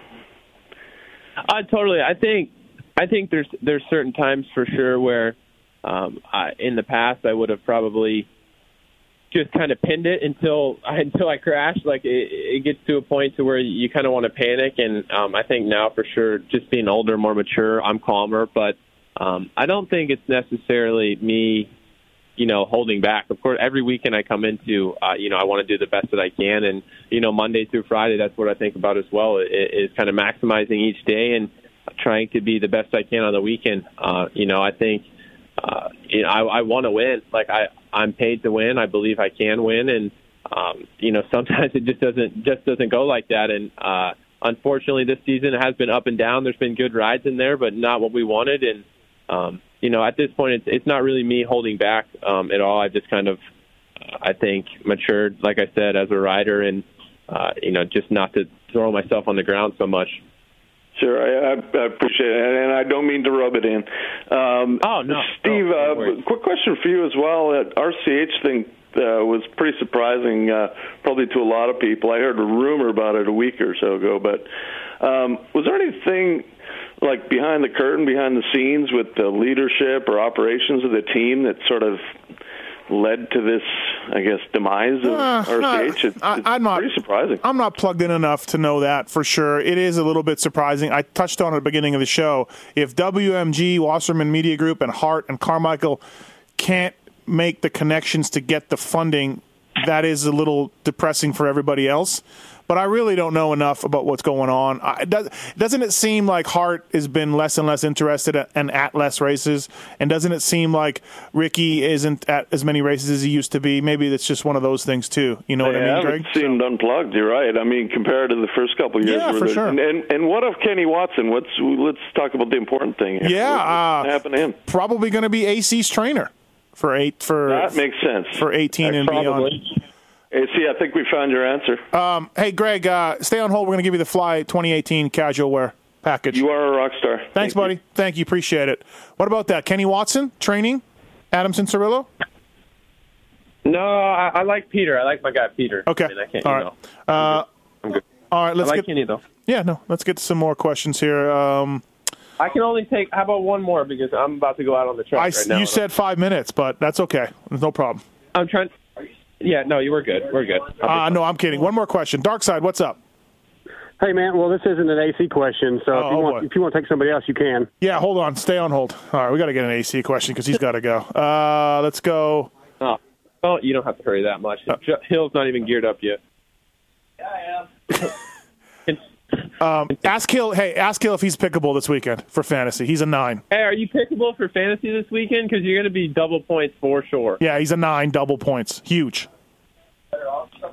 M: I totally. I think I think there's there's certain times for sure where um, I, in the past I would have probably just kind of pinned it until (laughs) until I crashed. Like it, it gets to a point to where you kind of want to panic, and um, I think now for sure, just being older, more mature, I'm calmer. But um, I don't think it's necessarily me, you know, holding back. Of course, every weekend I come into, uh, you know, I want to do the best that I can, and you know, Monday through Friday, that's what I think about as well. Is kind of maximizing each day and trying to be the best I can on the weekend. Uh, you know, I think uh, you know, I, I want to win. Like I, I'm paid to win. I believe I can win, and um, you know, (laughs) sometimes it just doesn't just doesn't go like that. And uh, unfortunately, this season has been up and down. There's been good rides in there, but not what we wanted. And um, you know, at this point, it's it's not really me holding back um, at all. I've just kind of, I think, matured, like I said, as a rider, and uh, you know, just not to throw myself on the ground so much.
O: Sure, I, I appreciate it, and I don't mean to rub it in. Um,
M: oh no,
O: Steve.
M: no
O: uh, quick question for you as well. That RCH thing uh, was pretty surprising, uh, probably to a lot of people. I heard a rumor about it a week or so ago, but um, was there anything like behind the curtain, behind the scenes, with the leadership or operations of the team that sort of led to this, I guess, demise of
D: Uh,
O: RCH? It's,
D: I, I'm not
O: pretty surprising.
D: I'm not plugged in enough to know that for sure. It is a little bit surprising. I touched on it at the beginning of the show. If WMG, Wasserman Media Group, and Hart and Carmichael can't make the connections to get the funding, that is a little depressing for everybody else. but I really don't know enough about what's going on. I, does, doesn't it seem like Hart has been less and less interested at, and at less races? And doesn't it seem like Ricky isn't at as many races as he used to be? Maybe it's just one of those things too. You know what
O: they
D: I mean, Greg?
O: seemed unplugged. You're right. I mean, compared to the first couple of years.
D: Yeah, for sure.
O: And, and and what of Kenny Watson? What's let's talk about the important thing. Here.
D: Yeah,
O: What's
D: uh,
O: happened to him?
D: Probably going to be AC's trainer for eight for
O: That makes sense.
D: for eighteen and beyond.
O: Hey, see, I think we found your answer.
D: Um, hey, Greg, uh, stay on hold. We're going to give you the Fly 2018 casual wear package.
O: You are a rock star.
D: Thanks, buddy. Thank you. Appreciate it. What about that? Kenny Watson training, Adam Cianciarulo.
M: No, I, I like Peter. I like my guy Peter.
D: Okay.
M: I mean, I can't,
D: All
M: you
D: right.
M: know.
D: Uh,
M: I'm good.
D: all right. Let's
M: I like
D: get.
M: Kenny though.
D: Yeah, no. Let's get some more questions here. Um,
M: I can only take. How about one more because I'm about to go out on the track
D: I,
M: right now.
D: you said five minutes, but that's okay. There's no problem.
M: I'm trying. Yeah, no, you were good. We're good.
D: Uh, no, I'm kidding. One more question. Dark side, what's up?
P: Hey man, well this isn't an AC question, so
D: Oh,
P: if you
D: oh,
P: want
D: boy.
P: if you want to take somebody else, you can.
D: Yeah, hold on. Stay on hold. All right, we got to get an AC question because he's got to go. Uh, let's go.
M: Oh, oh, you don't have to hurry that much. J- Hill's not even geared up yet. (laughs)
D: Um, ask Hill. Hey, ask Hill if he's pickable this weekend for fantasy. He's a nine.
M: Hey, are you pickable for fantasy this weekend? Because you're going to be double points for sure.
D: Yeah, he's a nine, double points, huge.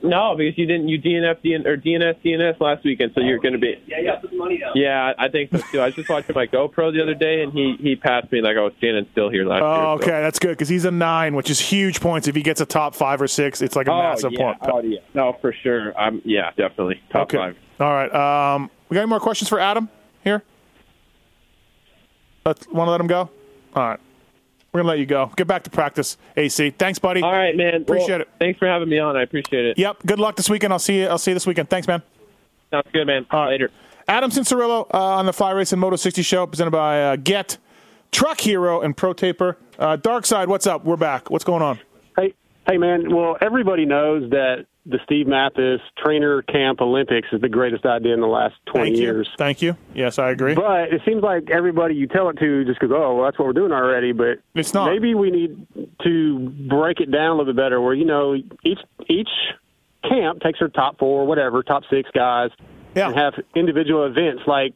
M: No, because you didn't. You DNF DN, or DNS DNS last weekend, so you're going to be.
Q: Yeah, you got to put the money down.
M: Yeah, I think so too. I was just watching my GoPro the other day, and he he passed me like I was standing still here last
D: Oh,
M: year. so-
D: okay, that's good because he's a nine, which is huge points. If he gets a top five or six, it's like a
M: oh,
D: massive
M: yeah.
D: point.
M: Oh yeah, no, for sure. I'm yeah, definitely top
D: okay.
M: five.
D: All right. Um, we got any more questions for Adam here? Let's want to let him go. All right. We're gonna let you go. Get back to practice, AC. Thanks, buddy.
M: All right, man.
D: Appreciate
M: Well,
D: it.
M: Thanks for having me on. I appreciate it.
D: Yep. Good luck this weekend. I'll see you. I'll see you this weekend. Thanks, man.
M: Sounds good, man. Later.
D: Adam Cianciarulo uh, on the Fly Racing Moto 60 show, presented by uh, Get, Truck Hero, and Pro Taper. Uh, Dark Side, what's up? We're back. What's going on?
P: Hey, man. Well, everybody knows that the Steve Matthes Trainer Camp Olympics is the greatest idea in the last twenty
D: Thank
P: years.
D: Thank you. Yes, I agree.
P: But it seems like everybody you tell it to just goes, "Oh, well, that's what we're doing already." But
D: it's not.
P: Maybe we need to break it down a little bit better, where you know each each camp takes their top four, whatever, top six guys, and have individual events like.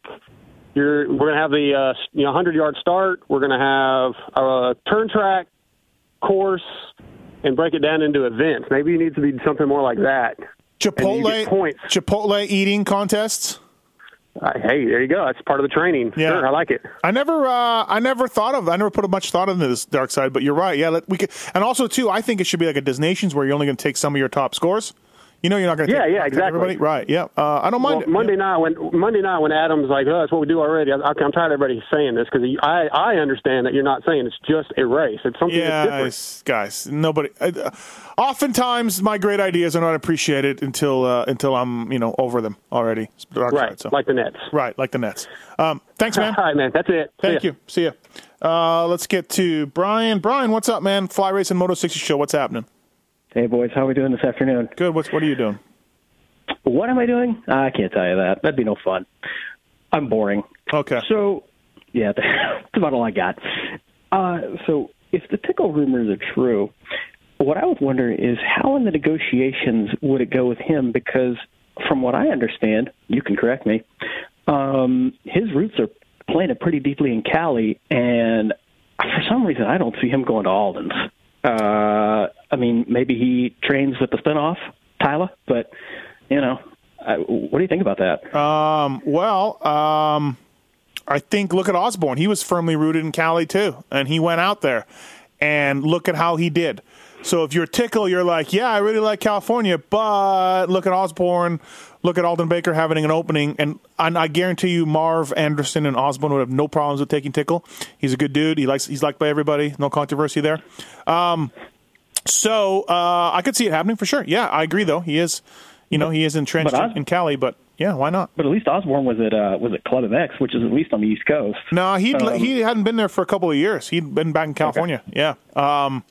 P: You're, we're going to have the uh, you know 100 yard start. We're going to have a turn track course and break it down into events. Maybe it needs to be something more like that.
D: Chipotle
P: points.
D: Chipotle eating contests.
P: Uh, hey, there you go. That's part of the training.
D: Yeah.
P: Sure, I like it.
D: I never, uh, I never thought of, I never put much thought into this dark side. But you're right. Yeah, let, we could, and also too, I think it should be like a Des Nations where you're only going to take some of your top scores. You know, you're not going to.
P: Yeah, yeah, exactly.
D: Everybody, right? Yeah, uh, I don't mind
P: Well. Monday night when Monday night when Adam's like, "Oh, that's what we do already." I, I'm tired of everybody saying this because I I understand that you're not saying it's just a race. It's something that's
D: Yeah,
P: different.
D: guys, nobody. Uh, oftentimes, my great ideas are not appreciated until uh, until I'm you know over them already.
P: Right,
D: so.
P: like the Nets.
D: Right, like the Nets. Um, thanks, man. (laughs)
P: All right, man. That's it.
D: Thank
P: ya.
D: you. See ya. Uh, let's get to Brian. Brian, what's up, man? Fly Racing Moto 60 show. What's happening?
R: Hey, boys. How are we doing this afternoon?
D: Good. What's what are you doing?
R: What am I doing? I can't tell you that. That'd be no fun. I'm boring.
D: Okay.
R: So, yeah, (laughs) that's about all I got. Uh, so, if the Tickle rumors are true, what I was wondering is how in the negotiations would it go with him? Because from what I understand, you can correct me, um, his roots are planted pretty deeply in Cali, and for some reason, I don't see him going to Aldon's. Uh, I mean, maybe he trains with the spinoff, Tyler, but you know, I, what do you think about that?
D: Um, well, um, I think look at Osborne. He was firmly rooted in Cali too, and he went out there, and look at how he did. So if you're Tickle, you're like, yeah, I really like California, but look at Osborne, look at Aldon Baker having an opening, and, I guarantee you, Marv Anderson and Osborne would have no problems with taking Tickle. He's a good dude. He likes he's liked by everybody. No controversy there. Um, so uh, I could see it happening for sure. Yeah, I agree though. He is, you know, he is entrenched
R: Os-
D: in Cali, but yeah, why not?
R: But at least Osborne was at uh, was at Club MX, which is at least on the East Coast.
D: No, he
R: Um,
D: he hadn't been there for a couple of years. He'd been back in California. Yeah. Um,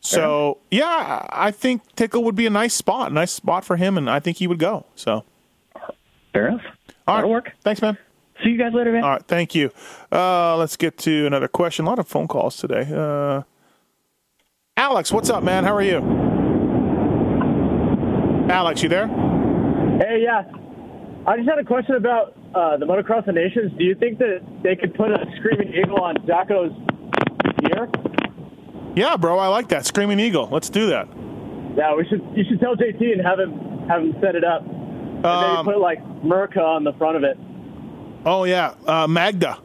D: so yeah, I think Tickle would be a nice spot, a nice spot for him, and I think he would go. So
R: fair enough.
D: All right.
R: Work.
D: Thanks, man.
R: See you guys later, man.
D: All right, thank you. Uh, let's get to another question. A lot of phone calls today. Uh, Alex, what's up, man? How are you? Alex, you there?
Q: Hey, yeah. I just had a question about uh, the Motocross of Nations. Do you think that they could put a Screaming Eagle on Zacho's gear?
D: Yeah, bro, I like that. Screaming Eagle. Let's do that.
Q: Yeah, we should. You should tell JT and have him have him set it up. And
D: Um,
Q: maybe put like Merca on the front of it.
D: Oh yeah, uh, Magda.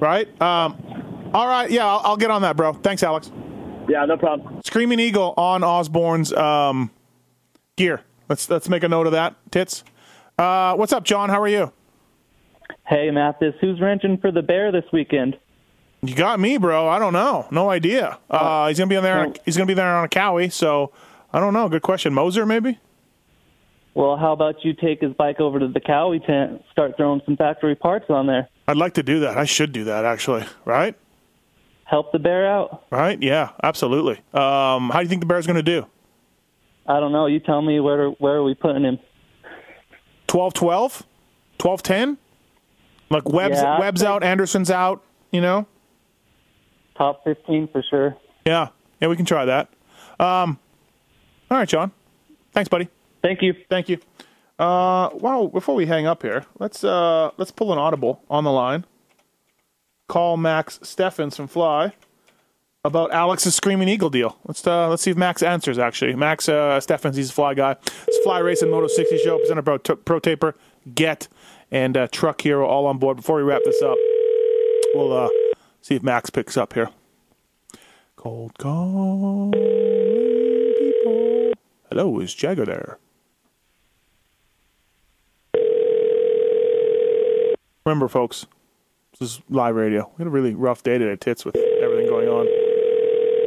D: right. Um, all right. Yeah, I'll, I'll get on that, bro. Thanks, Alex.
Q: Yeah, no problem.
D: Screaming Eagle on Osborne's um, gear. Let's let's make a note of that. Tits. Uh, what's up, John? How are you?
S: Hey, Matthes, who's wrenching for the Bear this weekend?
D: You got me, bro. I don't know. No idea. Uh, he's gonna be on there. On a, he's gonna be there on a Kawi. So I don't know. Good question. Moser, maybe.
S: Well, how about you take his bike over to the Kawi tent, start throwing some factory parts on there,
D: I'd like to do that. I should do that actually. Right.
S: Help the Bear out?
D: Right. Yeah. Absolutely. Um, how do you think the Bear's gonna do?
S: I don't know. You tell me where where are we putting him?
D: 12 12 12 10 like webb's
S: Yeah,
D: webb's out anderson's out you know
S: Top fifteen for sure.
D: yeah yeah we can try that um all right john thanks buddy
S: thank you
D: thank you uh wow before we hang up here let's uh let's pull an audible on the line call max steffens from fly about alex's screaming eagle deal. Let's uh let's see if max answers actually. Max uh steffens he's a fly guy. It's fly racing moto 60 show presented by Pro, Taper get and uh, truck hero all on board. Before we wrap this up we'll uh see if max picks up here. Cold calling people. Hello is jagger there? Remember folks this is live radio we had a really rough day today tits with everything going on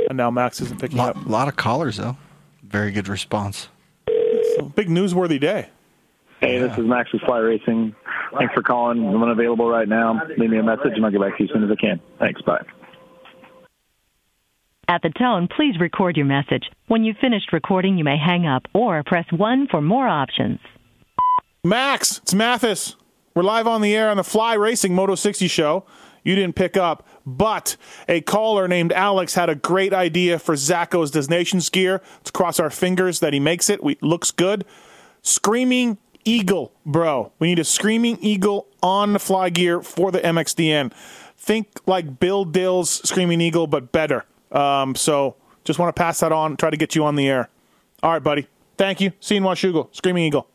D: and now max isn't picking
F: lot,
D: up A
F: lot of callers though. Very good response.
D: big newsworthy day
T: Hey, this is Max with Fly Racing. Thanks for calling. I'm unavailable right now. Leave me a message and I'll get back to you as soon as I can. Thanks. Bye.
U: At the tone, please record your message. When you've finished recording, you may hang up or press 1 for more options.
D: Max, it's Matthes. We're live on the air on the Fly Racing Moto 60 show. You didn't pick up, but a caller named Alex had a great idea for Zacho's Des Nations gear. Let's cross our fingers that he makes it. We, looks good. Screaming Eagle, bro. We need a Screaming Eagle on the fly gear for the MXDN. Think like Bill Dill's Screaming Eagle, but better. Um, so just want to pass that on, try to get you on the air. All right, buddy. Thank you. See you in. Screaming Eagle.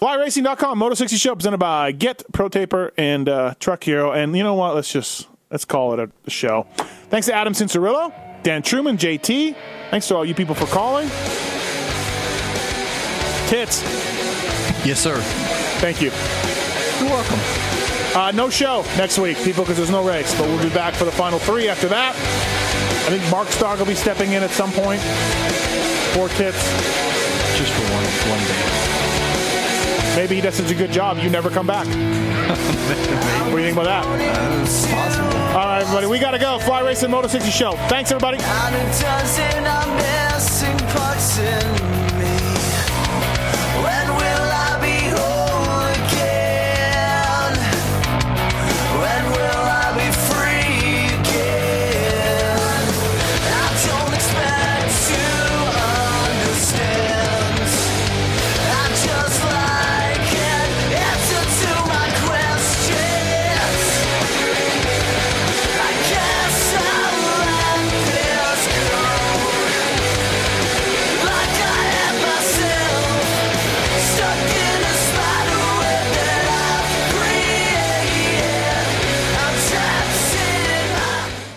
D: FlyRacing.com, Moto 60 Show presented by Get Pro Taper and uh, Truck Hero. And you know what? Let's just let's call it a, a show. Thanks to Adam Cianciarulo, Dan Truman, JT. Thanks to all you people for calling. Tits.
F: Yes, sir.
D: Thank you.
F: You're welcome.
D: Uh, no show next week, people, because there's no race. But we'll be back for the final three after that. I think Mark Stark will be stepping in at some point. Four tits.
F: Just for one one day.
D: Maybe he does such a good job, you never come back. (laughs) what do you think about that? All right, everybody, we got to go. Fly Racing Moto 60 Show. Thanks, everybody.